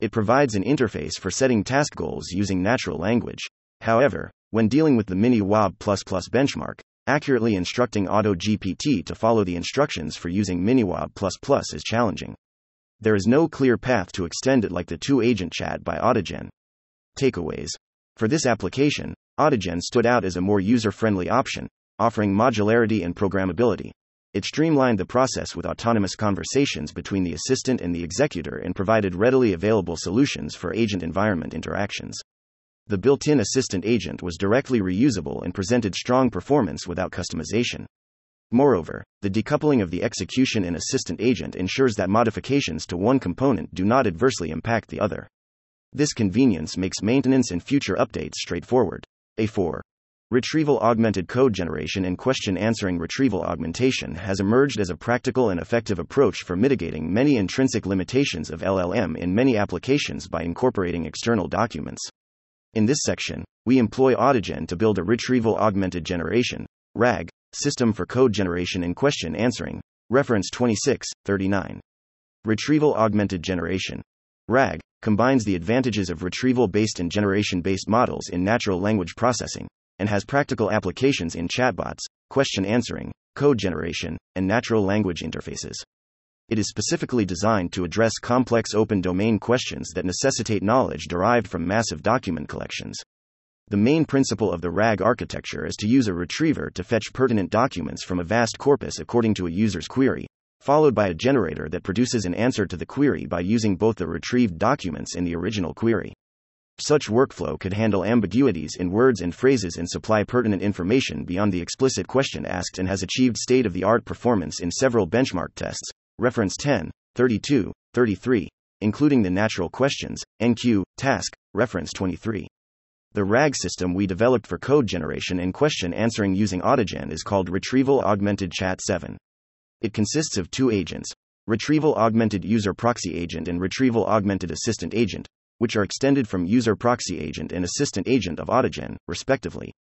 It provides an interface for setting task goals using natural language. However, when dealing with the Mini WOB benchmark, Accurately instructing AutoGPT to follow the instructions for using MiniWoB is challenging. There is no clear path to extend it like the two agent chat by Autogen. Takeaways For this application, Autogen stood out as a more user friendly option, offering modularity and programmability. It streamlined the process with autonomous conversations between the assistant and the executor and provided readily available solutions for agent environment interactions. The built in assistant agent was directly reusable and presented strong performance without customization. Moreover, the decoupling of the execution and assistant agent ensures that modifications to one component do not adversely impact the other. This convenience makes maintenance and future updates straightforward. A4. Retrieval augmented code generation and question answering retrieval augmentation has emerged as a practical and effective approach for mitigating many intrinsic limitations of LLM in many applications by incorporating external documents. In this section, we employ Autogen to build a retrieval augmented generation RAG system for code generation and question answering. Reference 26, 39. Retrieval augmented generation RAG combines the advantages of retrieval based and generation based models in natural language processing and has practical applications in chatbots, question answering, code generation, and natural language interfaces. It is specifically designed to address complex open domain questions that necessitate knowledge derived from massive document collections. The main principle of the RAG architecture is to use a retriever to fetch pertinent documents from a vast corpus according to a user's query, followed by a generator that produces an answer to the query by using both the retrieved documents and the original query. Such workflow could handle ambiguities in words and phrases and supply pertinent information beyond the explicit question asked and has achieved state of the art performance in several benchmark tests, reference 10, 32, 33, including the natural questions, NQ, task, reference 23. The RAG system we developed for code generation and question answering using Autogen is called Retrieval Augmented Chat 7. It consists of two agents Retrieval Augmented User Proxy Agent and Retrieval Augmented Assistant Agent, which are extended from User Proxy Agent and Assistant Agent of Autogen, respectively.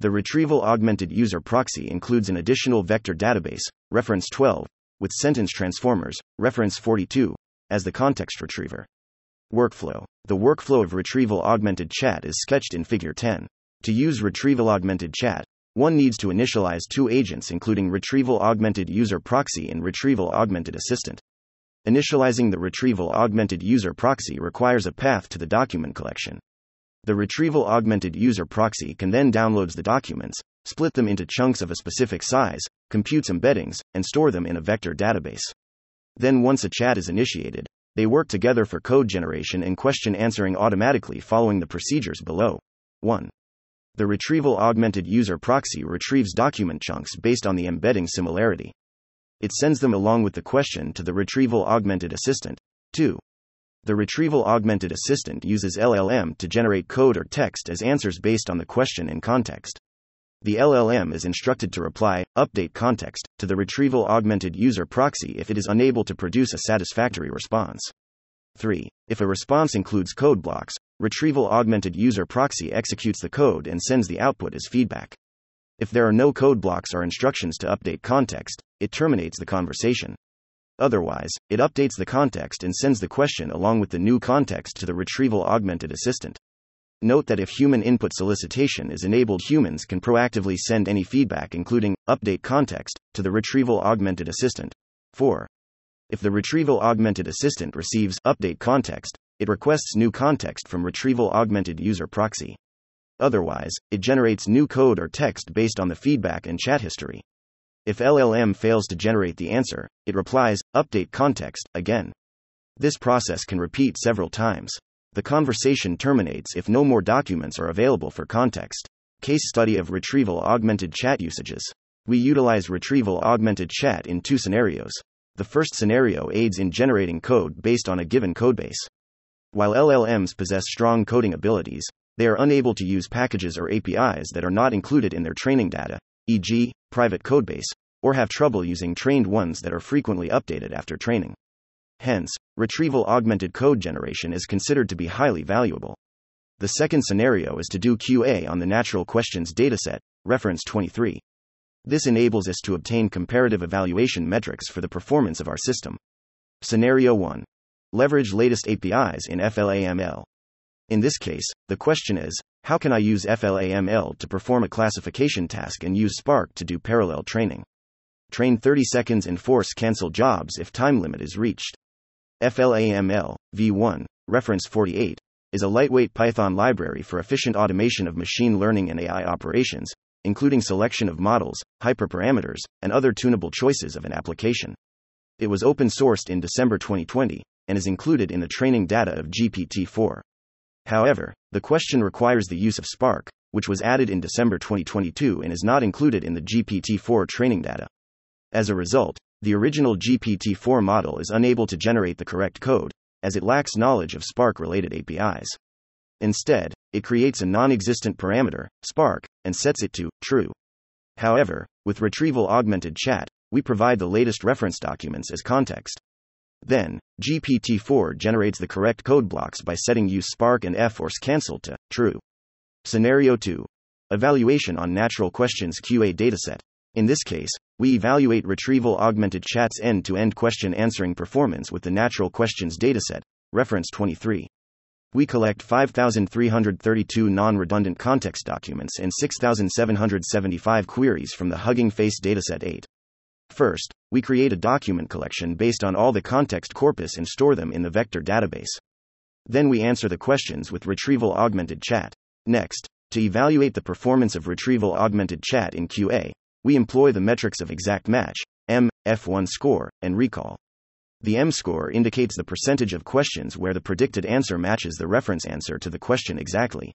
The Retrieval Augmented User Proxy includes an additional vector database, reference 12, with sentence transformers, reference 42, as the context retriever. Workflow The workflow of retrieval augmented chat is sketched in Figure 10. To use retrieval augmented chat, one needs to initialize two agents including retrieval augmented user proxy and retrieval augmented assistant. Initializing the retrieval augmented user proxy requires a path to the document collection. The retrieval augmented user proxy can then downloads the documents, split them into chunks of a specific size, computes embeddings, and store them in a vector database. Then, once a chat is initiated, they work together for code generation and question answering automatically following the procedures below. 1. The retrieval augmented user proxy retrieves document chunks based on the embedding similarity. It sends them along with the question to the retrieval augmented assistant. 2. The retrieval augmented assistant uses LLM to generate code or text as answers based on the question and context. The LLM is instructed to reply, update context, to the retrieval augmented user proxy if it is unable to produce a satisfactory response. 3. If a response includes code blocks, retrieval augmented user proxy executes the code and sends the output as feedback. If there are no code blocks or instructions to update context, it terminates the conversation. Otherwise, it updates the context and sends the question along with the new context to the retrieval augmented assistant. Note that if human input solicitation is enabled, humans can proactively send any feedback, including update context, to the retrieval augmented assistant. 4. If the retrieval augmented assistant receives update context, it requests new context from retrieval augmented user proxy. Otherwise, it generates new code or text based on the feedback and chat history. If LLM fails to generate the answer, it replies, update context, again. This process can repeat several times. The conversation terminates if no more documents are available for context. Case study of retrieval augmented chat usages. We utilize retrieval augmented chat in two scenarios. The first scenario aids in generating code based on a given codebase. While LLMs possess strong coding abilities, they are unable to use packages or APIs that are not included in their training data, e.g., private codebase, or have trouble using trained ones that are frequently updated after training. Hence, retrieval augmented code generation is considered to be highly valuable. The second scenario is to do QA on the natural questions dataset, reference 23. This enables us to obtain comparative evaluation metrics for the performance of our system. Scenario 1. Leverage latest APIs in FLAML. In this case, the question is how can I use FLAML to perform a classification task and use Spark to do parallel training? Train 30 seconds and force cancel jobs if time limit is reached. FLAML, v1, reference 48, is a lightweight Python library for efficient automation of machine learning and AI operations, including selection of models, hyperparameters, and other tunable choices of an application. It was open sourced in December 2020 and is included in the training data of GPT 4. However, the question requires the use of Spark, which was added in December 2022 and is not included in the GPT 4 training data. As a result, the original GPT 4 model is unable to generate the correct code, as it lacks knowledge of Spark related APIs. Instead, it creates a non existent parameter, Spark, and sets it to true. However, with retrieval augmented chat, we provide the latest reference documents as context. Then, GPT 4 generates the correct code blocks by setting use Spark and F or cancel to true. Scenario 2 Evaluation on Natural Questions QA dataset. In this case, we evaluate retrieval augmented chat's end to end question answering performance with the Natural Questions dataset, reference 23. We collect 5,332 non redundant context documents and 6,775 queries from the Hugging Face dataset 8. First, we create a document collection based on all the context corpus and store them in the vector database. Then we answer the questions with retrieval augmented chat. Next, to evaluate the performance of retrieval augmented chat in QA, we employ the metrics of exact match, EM, F1 score, and recall. The EM score indicates the percentage of questions where the predicted answer matches the reference answer to the question exactly.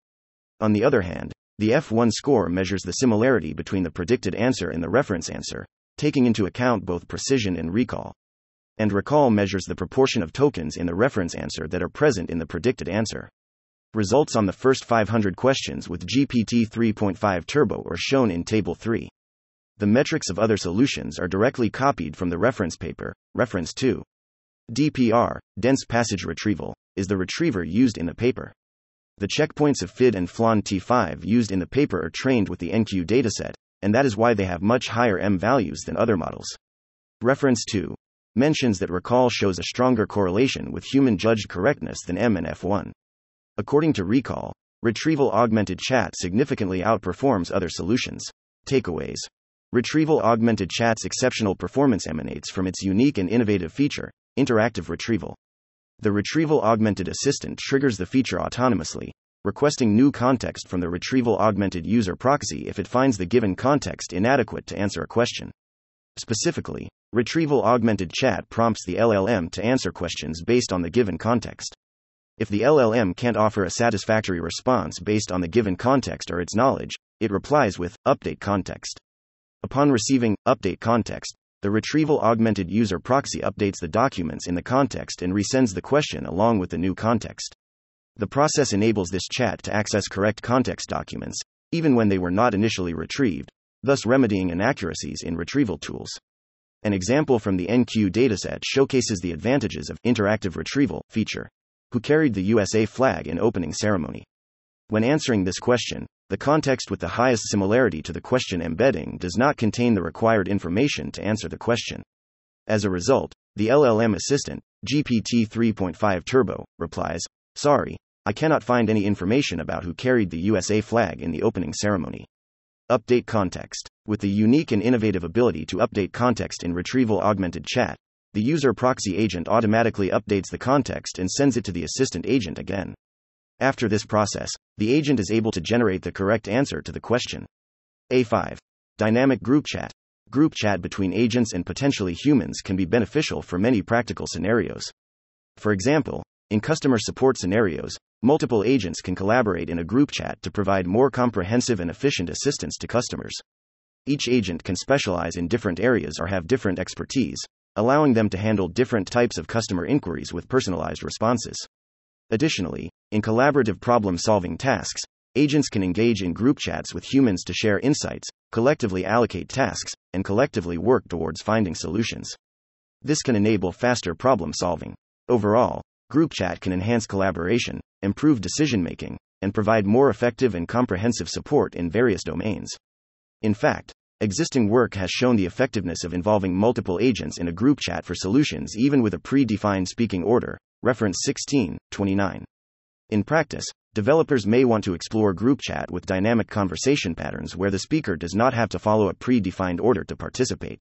On the other hand, the F1 score measures the similarity between the predicted answer and the reference answer, taking into account both precision and recall. And recall measures the proportion of tokens in the reference answer that are present in the predicted answer. Results on the first 500 questions with GPT 3.5 Turbo are shown in Table 3. The metrics of other solutions are directly copied from the reference paper, reference 2. DPR, dense passage retrieval, is the retriever used in the paper. The checkpoints of FID and FLAN T5 used in the paper are trained with the NQ dataset, and that is why they have much higher EM values than other models. Reference 2 mentions that recall shows a stronger correlation with human judged correctness than EM and F1. According to Recall, retrieval augmented chat significantly outperforms other solutions. Takeaways Retrieval augmented chat's exceptional performance emanates from its unique and innovative feature, interactive retrieval. The retrieval augmented assistant triggers the feature autonomously, requesting new context from the retrieval augmented user proxy if it finds the given context inadequate to answer a question. Specifically, retrieval augmented chat prompts the LLM to answer questions based on the given context. If the LLM can't offer a satisfactory response based on the given context or its knowledge, it replies with update context. Upon receiving update context, the retrieval augmented user proxy updates the documents in the context and resends the question along with the new context. The process enables this chat to access correct context documents, even when they were not initially retrieved, thus remedying inaccuracies in retrieval tools. An example from the NQ dataset showcases the advantages of interactive retrieval feature. Who carried the USA flag in opening ceremony? When answering this question, the context with the highest similarity to the question embedding does not contain the required information to answer the question. As a result, the LLM assistant, GPT 3.5 Turbo, replies, Sorry, I cannot find any information about who carried the USA flag in the opening ceremony. Update context. With the unique and innovative ability to update context in retrieval augmented chat, the user proxy agent automatically updates the context and sends it to the assistant agent again. After this process, the agent is able to generate the correct answer to the question. A5. Dynamic group chat. Group chat between agents and potentially humans can be beneficial for many practical scenarios. For example, in customer support scenarios, multiple agents can collaborate in a group chat to provide more comprehensive and efficient assistance to customers. Each agent can specialize in different areas or have different expertise, allowing them to handle different types of customer inquiries with personalized responses. Additionally, in collaborative problem solving tasks, agents can engage in group chats with humans to share insights, collectively allocate tasks, and collectively work towards finding solutions. This can enable faster problem solving. Overall, group chat can enhance collaboration, improve decision making, and provide more effective and comprehensive support in various domains. In fact, existing work has shown the effectiveness of involving multiple agents in a group chat for solutions even with a predefined speaking order, reference 16, 29. In practice, developers may want to explore group chat with dynamic conversation patterns where the speaker does not have to follow a predefined order to participate.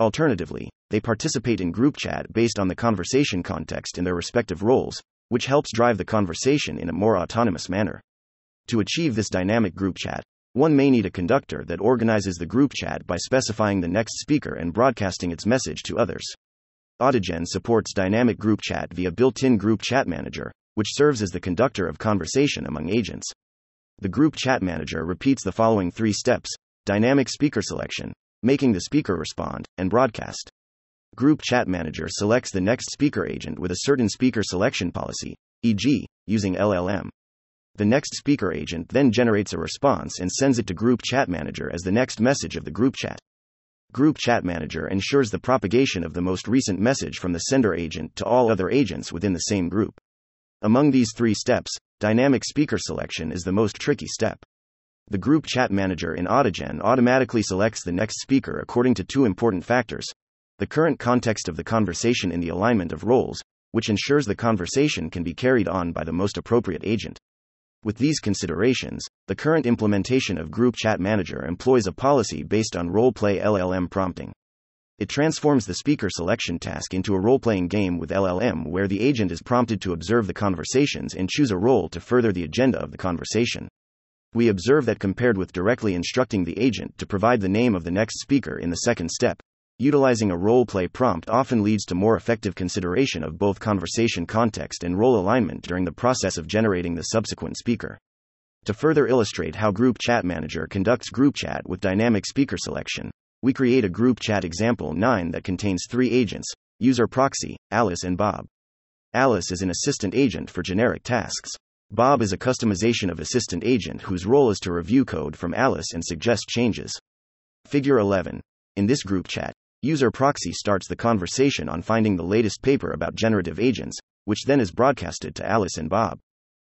Alternatively, they participate in group chat based on the conversation context in their respective roles, which helps drive the conversation in a more autonomous manner. To achieve this dynamic group chat, one may need a conductor that organizes the group chat by specifying the next speaker and broadcasting its message to others. Autogen supports dynamic group chat via built in Group Chat Manager, which serves as the conductor of conversation among agents. The Group Chat Manager repeats the following three steps dynamic speaker selection, making the speaker respond, and broadcast. Group Chat Manager selects the next speaker agent with a certain speaker selection policy, e.g., using LLM. The next speaker agent then generates a response and sends it to Group Chat Manager as the next message of the group chat. Group Chat Manager ensures the propagation of the most recent message from the sender agent to all other agents within the same group. Among these three steps, dynamic speaker selection is the most tricky step. The group chat manager in Autogen automatically selects the next speaker according to two important factors the current context of the conversation in the alignment of roles, which ensures the conversation can be carried on by the most appropriate agent. With these considerations, the current implementation of Group Chat Manager employs a policy based on role play LLM prompting. It transforms the speaker selection task into a role playing game with LLM where the agent is prompted to observe the conversations and choose a role to further the agenda of the conversation. We observe that compared with directly instructing the agent to provide the name of the next speaker in the second step, utilizing a role play prompt often leads to more effective consideration of both conversation context and role alignment during the process of generating the subsequent speaker. To further illustrate how Group Chat Manager conducts group chat with dynamic speaker selection, we create a group chat example 9 that contains three agents user proxy, Alice, and Bob. Alice is an assistant agent for generic tasks. Bob is a customization of assistant agent whose role is to review code from Alice and suggest changes. Figure 11. In this group chat, User proxy starts the conversation on finding the latest paper about generative agents, which then is broadcasted to Alice and Bob.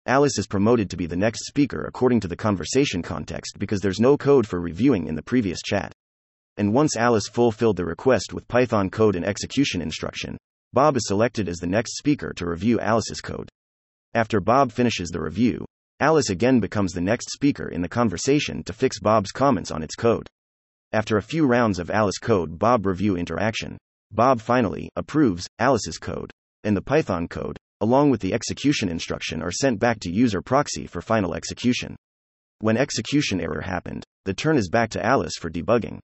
Alice is promoted to be the next speaker according to the conversation context because there's no code for reviewing in the previous chat. And once Alice fulfilled the request with Python code and execution instruction, Bob is selected as the next speaker to review Alice's code. After Bob finishes the review, Alice again becomes the next speaker in the conversation to fix Bob's comments on its code. After a few rounds of Alice code Bob review interaction, Bob finally approves Alice's code, and the Python code, along with the execution instruction, are sent back to user proxy for final execution. When execution error happened, the turn is back to Alice for debugging.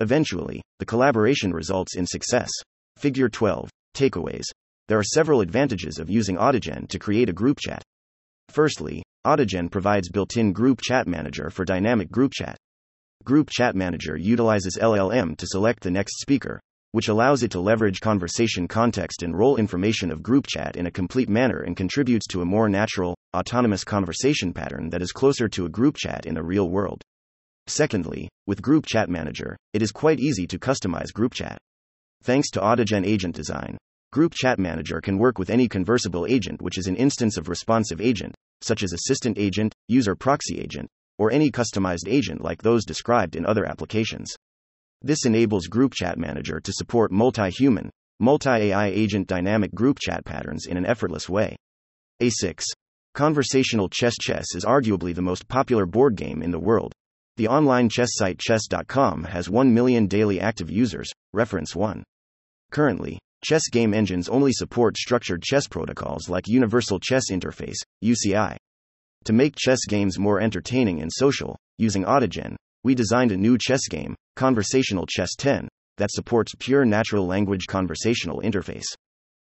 Eventually, the collaboration results in success. Figure 12 Takeaways. There are several advantages of using Autogen to create a group chat. Firstly, Autogen provides built in Group Chat Manager for dynamic group chat. Group Chat Manager utilizes LLM to select the next speaker, which allows it to leverage conversation context and role information of group chat in a complete manner and contributes to a more natural, autonomous conversation pattern that is closer to a group chat in the real world. Secondly, with Group Chat Manager, it is quite easy to customize group chat. Thanks to Autogen agent design, Group Chat Manager can work with any conversable agent which is an instance of responsive agent, such as assistant agent, user proxy agent, or any customized agent like those described in other applications. This enables Group Chat Manager to support multi human, multi AI agent dynamic group chat patterns in an effortless way. A6. Conversational Chess Chess is arguably the most popular board game in the world. The online chess site chess.com has 1 million daily active users, reference 1. Currently, chess game engines only support structured chess protocols like Universal Chess Interface, UCI. To make chess games more entertaining and social, using Autogen, we designed a new chess game, Conversational Chess 10, that supports pure natural language conversational interface.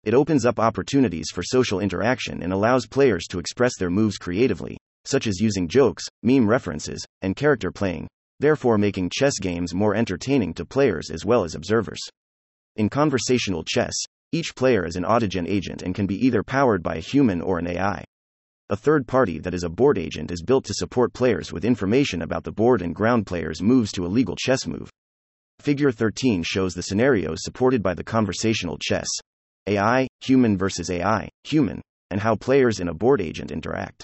It opens up opportunities for social interaction and allows players to express their moves creatively, such as using jokes, meme references, and character playing, therefore making chess games more entertaining to players as well as observers. In conversational chess, each player is an Autogen agent and can be either powered by a human or an AI. A third party that is a board agent is built to support players with information about the board and ground players' moves to a legal chess move. Figure 13 shows the scenarios supported by the conversational chess AI, human versus AI, human, and how players and a board agent interact.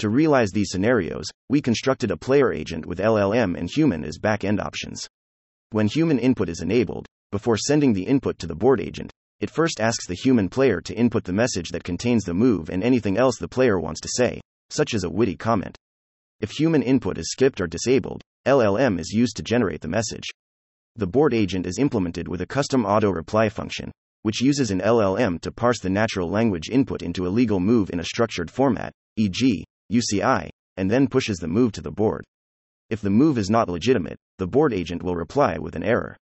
To realize these scenarios, we constructed a player agent with LLM and human as back end options. When human input is enabled, before sending the input to the board agent, it first asks the human player to input the message that contains the move and anything else the player wants to say, such as a witty comment. If human input is skipped or disabled, LLM is used to generate the message. The board agent is implemented with a custom auto reply function, which uses an LLM to parse the natural language input into a legal move in a structured format, e.g., UCI, and then pushes the move to the board. If the move is not legitimate, the board agent will reply with an error.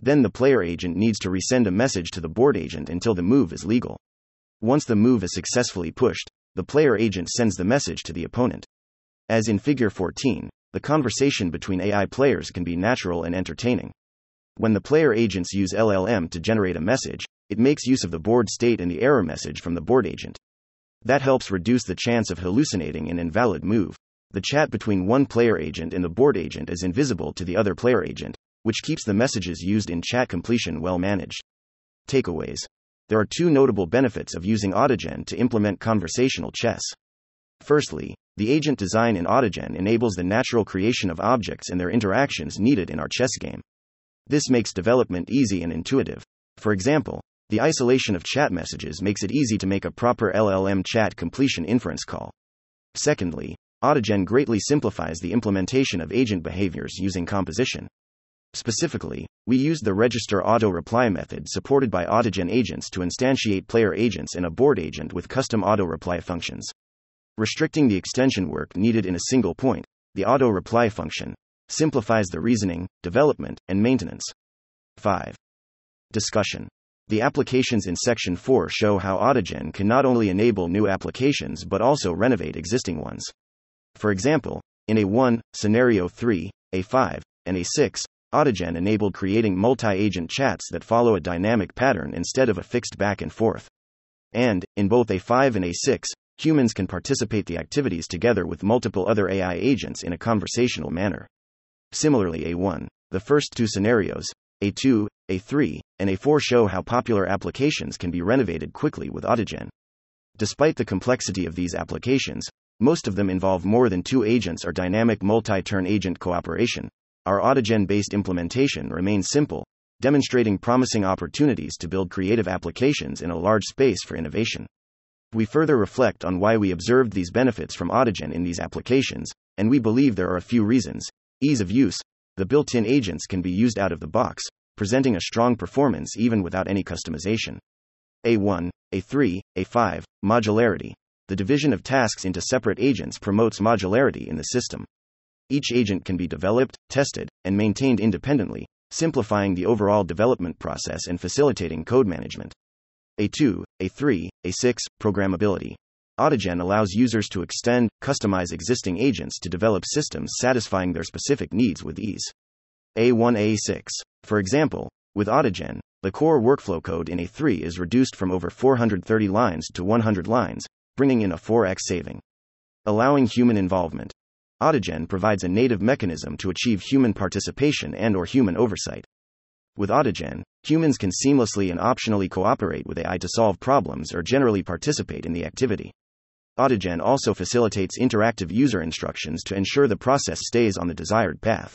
Then the player agent needs to resend a message to the board agent until the move is legal. Once the move is successfully pushed, the player agent sends the message to the opponent. As in Figure 14, the conversation between AI players can be natural and entertaining. When the player agents use LLM to generate a message, it makes use of the board state and the error message from the board agent. That helps reduce the chance of hallucinating an invalid move. The chat between one player agent and the board agent is invisible to the other player agent, which keeps the messages used in chat completion well managed. Takeaways there are two notable benefits of using Autogen to implement conversational chess. Firstly, the agent design in Autogen enables the natural creation of objects and their interactions needed in our chess game. This makes development easy and intuitive. For example, the isolation of chat messages makes it easy to make a proper LLM chat completion inference call. Secondly, Autogen greatly simplifies the implementation of agent behaviors using composition. Specifically, we used the register auto reply method supported by Autogen agents to instantiate player agents in a board agent with custom auto reply functions. Restricting the extension work needed in a single point, the auto reply function, simplifies the reasoning, development, and maintenance. 5. Discussion. The applications in Section 4 show how Autogen can not only enable new applications but also renovate existing ones. For example, in A1, Scenario 3, A5, and A6, Autogen enabled creating multi agent chats that follow a dynamic pattern instead of a fixed back and forth. And, in both A5 and A6, humans can participate the activities together with multiple other AI agents in a conversational manner. Similarly, A1, the first two scenarios, A2, A3, and A4 show how popular applications can be renovated quickly with Autogen. Despite the complexity of these applications, most of them involve more than two agents or dynamic multi turn agent cooperation. Our Autogen based implementation remains simple, demonstrating promising opportunities to build creative applications in a large space for innovation. We further reflect on why we observed these benefits from Autogen in these applications, and we believe there are a few reasons. Ease of use the built in agents can be used out of the box, presenting a strong performance even without any customization. A1, A3, A5, modularity the division of tasks into separate agents promotes modularity in the system. Each agent can be developed, tested, and maintained independently, simplifying the overall development process and facilitating code management. A2, A3, A6, programmability. Autogen allows users to extend, customize existing agents to develop systems satisfying their specific needs with ease. A1, A6. For example, with Autogen, the core workflow code in A3 is reduced from over 430 lines to 100 lines, bringing in a 4x saving. Allowing human involvement. Autogen provides a native mechanism to achieve human participation and or human oversight. With Autogen, humans can seamlessly and optionally cooperate with AI to solve problems or generally participate in the activity. Autogen also facilitates interactive user instructions to ensure the process stays on the desired path.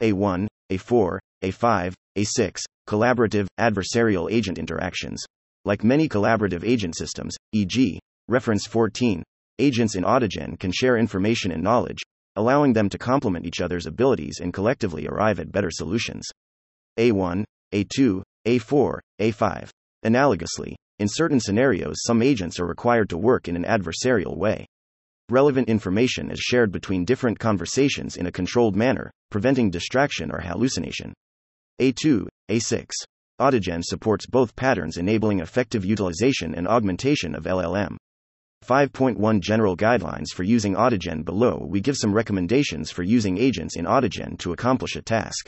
A1, A4, A5, A6, collaborative, adversarial agent interactions. Like many collaborative agent systems, e.g., Reference 14. Agents in Autogen can share information and knowledge, allowing them to complement each other's abilities and collectively arrive at better solutions. A1, A2, A4, A5. Analogously, in certain scenarios, some agents are required to work in an adversarial way. Relevant information is shared between different conversations in a controlled manner, preventing distraction or hallucination. A2, A6. Autogen supports both patterns, enabling effective utilization and augmentation of LLM. 5.1 General Guidelines for using Autogen Below we give some recommendations for using agents in Autogen to accomplish a task.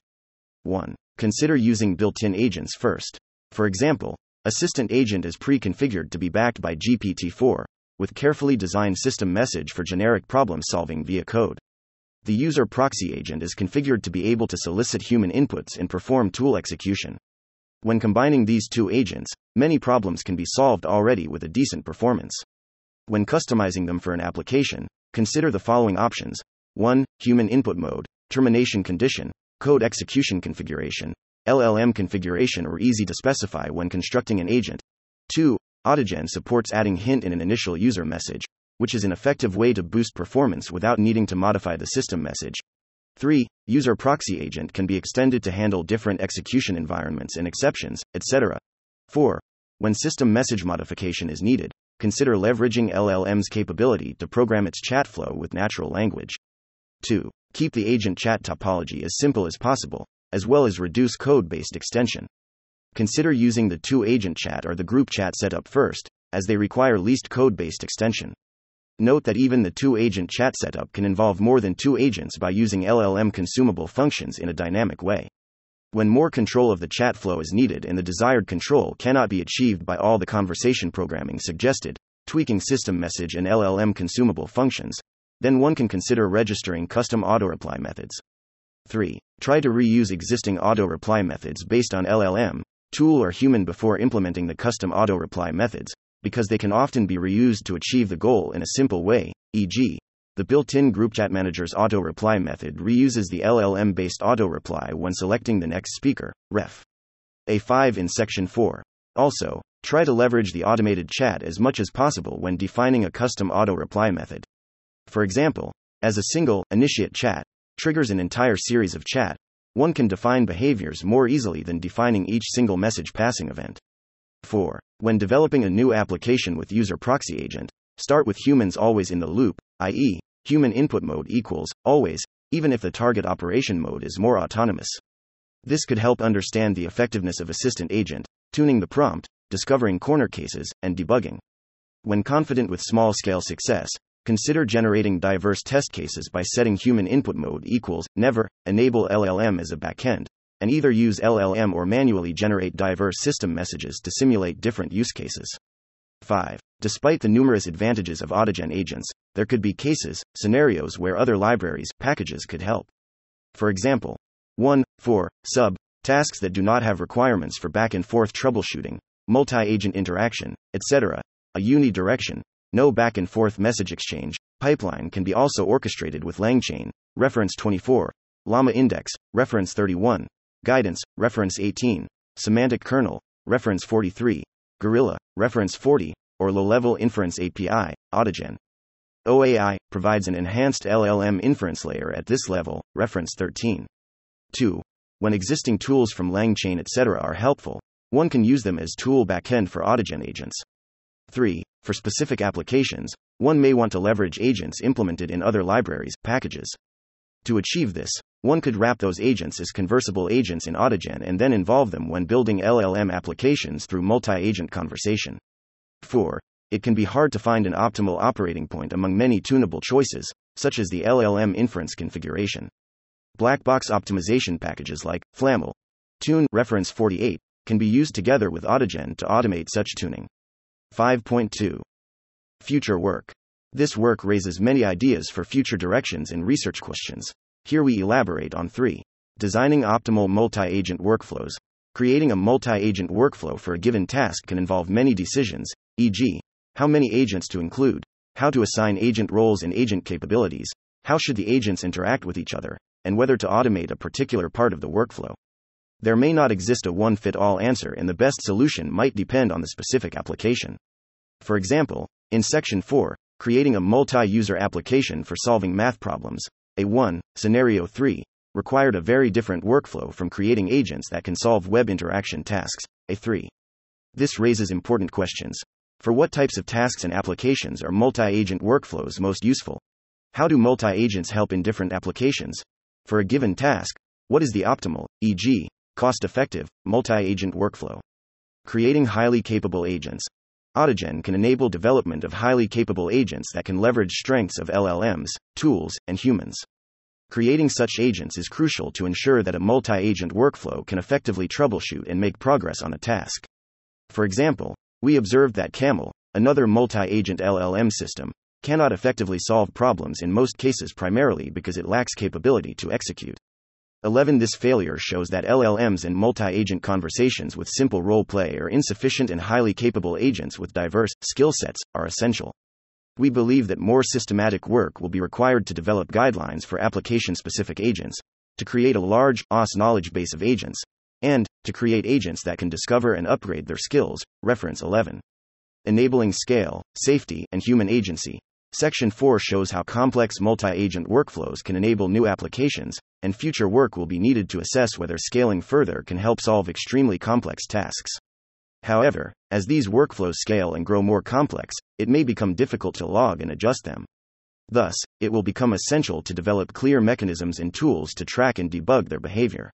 1. Consider using built in agents first. For example, Assistant Agent is pre configured to be backed by GPT 4, with carefully designed system message for generic problem solving via code. The user proxy agent is configured to be able to solicit human inputs and perform tool execution. When combining these two agents, many problems can be solved already with a decent performance. When customizing them for an application, consider the following options 1. Human input mode, termination condition, code execution configuration, LLM configuration or easy to specify when constructing an agent. 2. Autogen supports adding hint in an initial user message, which is an effective way to boost performance without needing to modify the system message. 3. User proxy agent can be extended to handle different execution environments and exceptions, etc. 4. When system message modification is needed, consider leveraging LLM's capability to program its chat flow with natural language. 2. Keep the agent chat topology as simple as possible, as well as reduce code based extension. Consider using the two agent chat or the group chat setup first, as they require least code based extension. Note that even the two agent chat setup can involve more than two agents by using LLM consumable functions in a dynamic way. When more control of the chat flow is needed and the desired control cannot be achieved by all the conversation programming suggested, tweaking system message and LLM consumable functions, then one can consider registering custom auto reply methods. 3. Try to reuse existing auto reply methods based on LLM tool or human before implementing the custom auto reply methods, because they can often be reused to achieve the goal in a simple way, e.g., the built in GroupChat Manager's auto reply method reuses the LLM based auto reply when selecting the next speaker, ref. A5 in section 4. Also, try to leverage the automated chat as much as possible when defining a custom auto reply method. For example, as a single initiate chat triggers an entire series of chat, one can define behaviors more easily than defining each single message passing event. 4. When developing a new application with user proxy agent, start with humans always in the loop, i.e., human input mode equals always, even if the target operation mode is more autonomous. This could help understand the effectiveness of assistant agent, tuning the prompt, discovering corner cases, and debugging. When confident with small scale success, consider generating diverse test cases by setting human input mode equals never, enable LLM as a backend, and either use LLM or manually generate diverse system messages to simulate different use cases. 5. Despite the numerous advantages of Autogen agents, there could be cases, scenarios where other libraries, packages could help. For example, 1. 4. Sub tasks that do not have requirements for back and forth troubleshooting, multi agent interaction, etc. A unidirection, no back and forth message exchange, pipeline can be also orchestrated with LangChain, reference 24, Llama Index, reference 31, Guidance, reference 18, Semantic Kernel, reference 43, Gorilla, reference 40, or low level inference API, Autogen. OAI provides an enhanced LLM inference layer at this level, reference 13. 2. When existing tools from LangChain etc. are helpful, one can use them as tool backend for Autogen agents. 3. For specific applications, one may want to leverage agents implemented in other libraries, packages. To achieve this, one could wrap those agents as conversable agents in Autogen and then involve them when building LLM applications through multi agent conversation. 4. It can be hard to find an optimal operating point among many tunable choices, such as the LLM inference configuration. Black box optimization packages like FLAML, Tune reference 48 can be used together with Autogen to automate such tuning. 5.2 Future work. This work raises many ideas for future directions in research questions. Here we elaborate on 3. Designing optimal multi agent workflows. Creating a multi agent workflow for a given task can involve many decisions, e.g., how many agents to include, how to assign agent roles and agent capabilities, how should the agents interact with each other, and whether to automate a particular part of the workflow. There may not exist a one fit all answer, and the best solution might depend on the specific application. For example, in Section 4, creating a multi user application for solving math problems, A1, Scenario 3, required a very different workflow from creating agents that can solve web interaction tasks, A3. This raises important questions. For what types of tasks and applications are multi agent workflows most useful? How do multi agents help in different applications? For a given task, what is the optimal, e.g., cost effective, multi agent workflow? Creating highly capable agents. Autogen can enable development of highly capable agents that can leverage strengths of LLMs, tools, and humans. Creating such agents is crucial to ensure that a multi agent workflow can effectively troubleshoot and make progress on a task. For example, we observed that Camel, another multi agent LLM system, cannot effectively solve problems in most cases primarily because it lacks capability to execute. 11. This failure shows that LLMs and multi agent conversations with simple role play are insufficient and highly capable agents with diverse skill sets are essential. We believe that more systematic work will be required to develop guidelines for application specific agents, to create a large OS knowledge base of agents, and to create agents that can discover and upgrade their skills. Reference 11. Enabling scale, safety, and human agency. Section 4 shows how complex multi agent workflows can enable new applications, and future work will be needed to assess whether scaling further can help solve extremely complex tasks. However, as these workflows scale and grow more complex, it may become difficult to log and adjust them. Thus, it will become essential to develop clear mechanisms and tools to track and debug their behavior.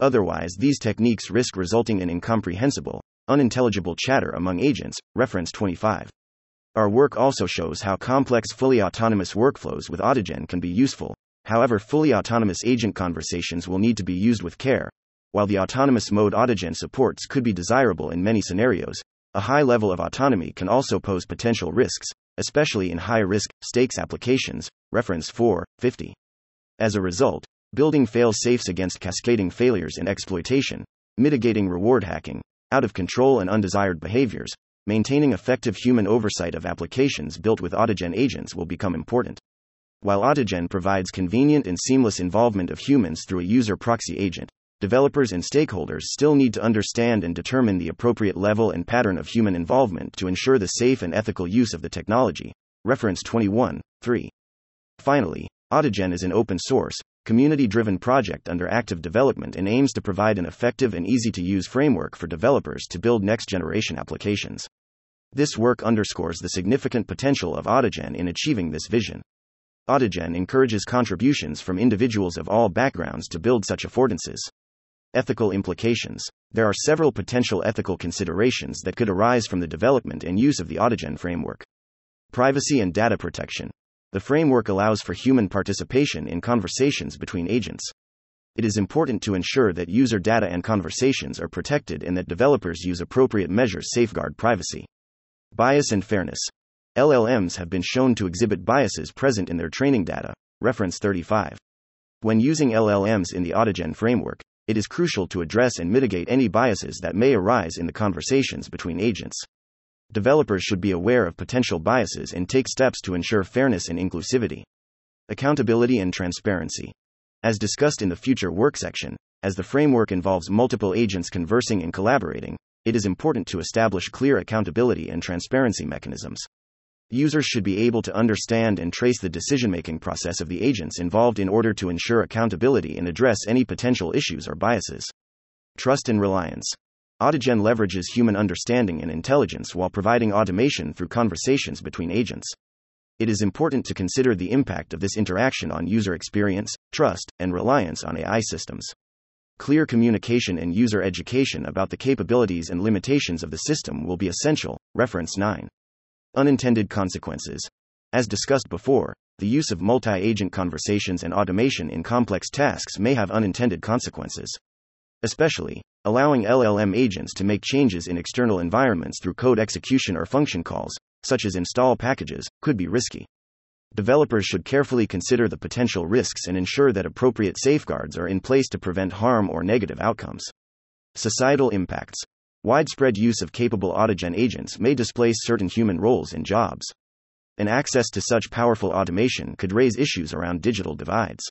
Otherwise, these techniques risk resulting in incomprehensible, unintelligible chatter among agents. Reference 25. Our work also shows how complex fully autonomous workflows with Autogen can be useful. However, fully autonomous agent conversations will need to be used with care. While the autonomous mode Autogen supports could be desirable in many scenarios, a high level of autonomy can also pose potential risks, especially in high risk, stakes applications. Reference 4, 50. As a result, building fail safes against cascading failures and exploitation, mitigating reward hacking, out of control and undesired behaviors, maintaining effective human oversight of applications built with Autogen agents will become important. While Autogen provides convenient and seamless involvement of humans through a user proxy agent, developers and stakeholders still need to understand and determine the appropriate level and pattern of human involvement to ensure the safe and ethical use of the technology. Reference 21, 3. Finally, Autogen is an open source, community driven project under active development and aims to provide an effective and easy to use framework for developers to build next generation applications. This work underscores the significant potential of Autogen in achieving this vision. Autogen encourages contributions from individuals of all backgrounds to build such affordances. Ethical implications. There are several potential ethical considerations that could arise from the development and use of the Autogen framework. Privacy and data protection. The framework allows for human participation in conversations between agents. It is important to ensure that user data and conversations are protected and that developers use appropriate measures safeguard privacy. Bias and fairness. LLMs have been shown to exhibit biases present in their training data. Reference 35. When using LLMs in the Autogen framework, it is crucial to address and mitigate any biases that may arise in the conversations between agents. Developers should be aware of potential biases and take steps to ensure fairness and inclusivity. Accountability and transparency. As discussed in the future work section, as the framework involves multiple agents conversing and collaborating, it is important to establish clear accountability and transparency mechanisms. Users should be able to understand and trace the decision making process of the agents involved in order to ensure accountability and address any potential issues or biases. Trust and reliance. Autogen leverages human understanding and intelligence while providing automation through conversations between agents. It is important to consider the impact of this interaction on user experience, trust, and reliance on AI systems. Clear communication and user education about the capabilities and limitations of the system will be essential. Reference 9. Unintended consequences. As discussed before, the use of multi agent conversations and automation in complex tasks may have unintended consequences. Especially, allowing LLM agents to make changes in external environments through code execution or function calls, such as install packages, could be risky. Developers should carefully consider the potential risks and ensure that appropriate safeguards are in place to prevent harm or negative outcomes. Societal impacts. Widespread use of capable autogen agents may displace certain human roles and jobs. And access to such powerful automation could raise issues around digital divides.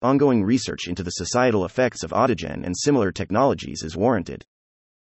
Ongoing research into the societal effects of autogen and similar technologies is warranted.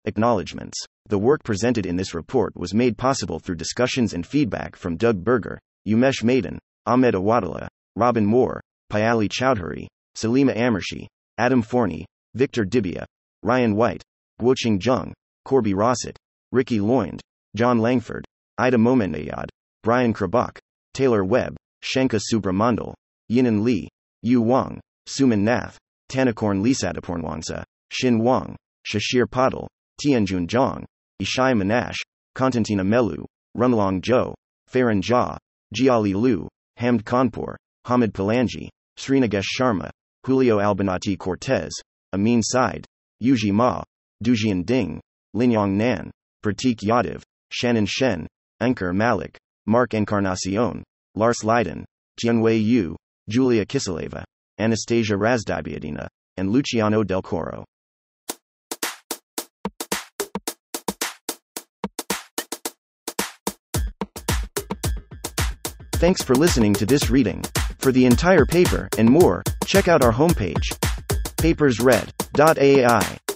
Acknowledgements. The work presented in this report was made possible through discussions and feedback from Doug Burger, Umesh Madan, Ahmed Awadallah, Robin Moeur, Payali Chowdhury, Saleema Amershi, Adam Fourney, Victor Dibia, Ryan White, Guoqing Zheng, Corby Rosset, Ricky Loynd, John Langford, Ida Momennejad, Brian Krabach, Taylor Webb, Shanka Subhra Mondal, Yinan Li, Yu Wang, Suman Nath, Tanakorn Leesatapornwongsa, Xin Wang, Shishir Patil, Tianjun Zhang, Ishai Menache, Konstantina Mellou, Runlong Zhou, Feiran Jia, Jiali Liu, Hamed Khanpour, Hamid Palangi, Srinagesh Sharma, Julio Albinati Cortez, Amin Saied, Yuzhe Ma, Dujian Ding, Linyong Nan, Prateek Yadav, Shannon Shen, Ankur Mallick, Mark Encarnacion, Lars Liden, Tianwei Yue, Julia Kiseleva, Anastasia Razdaibiedina, and Luciano Del Corro. Thanks for listening to this reading. For the entire paper and more, check out our homepage, papersread.ai.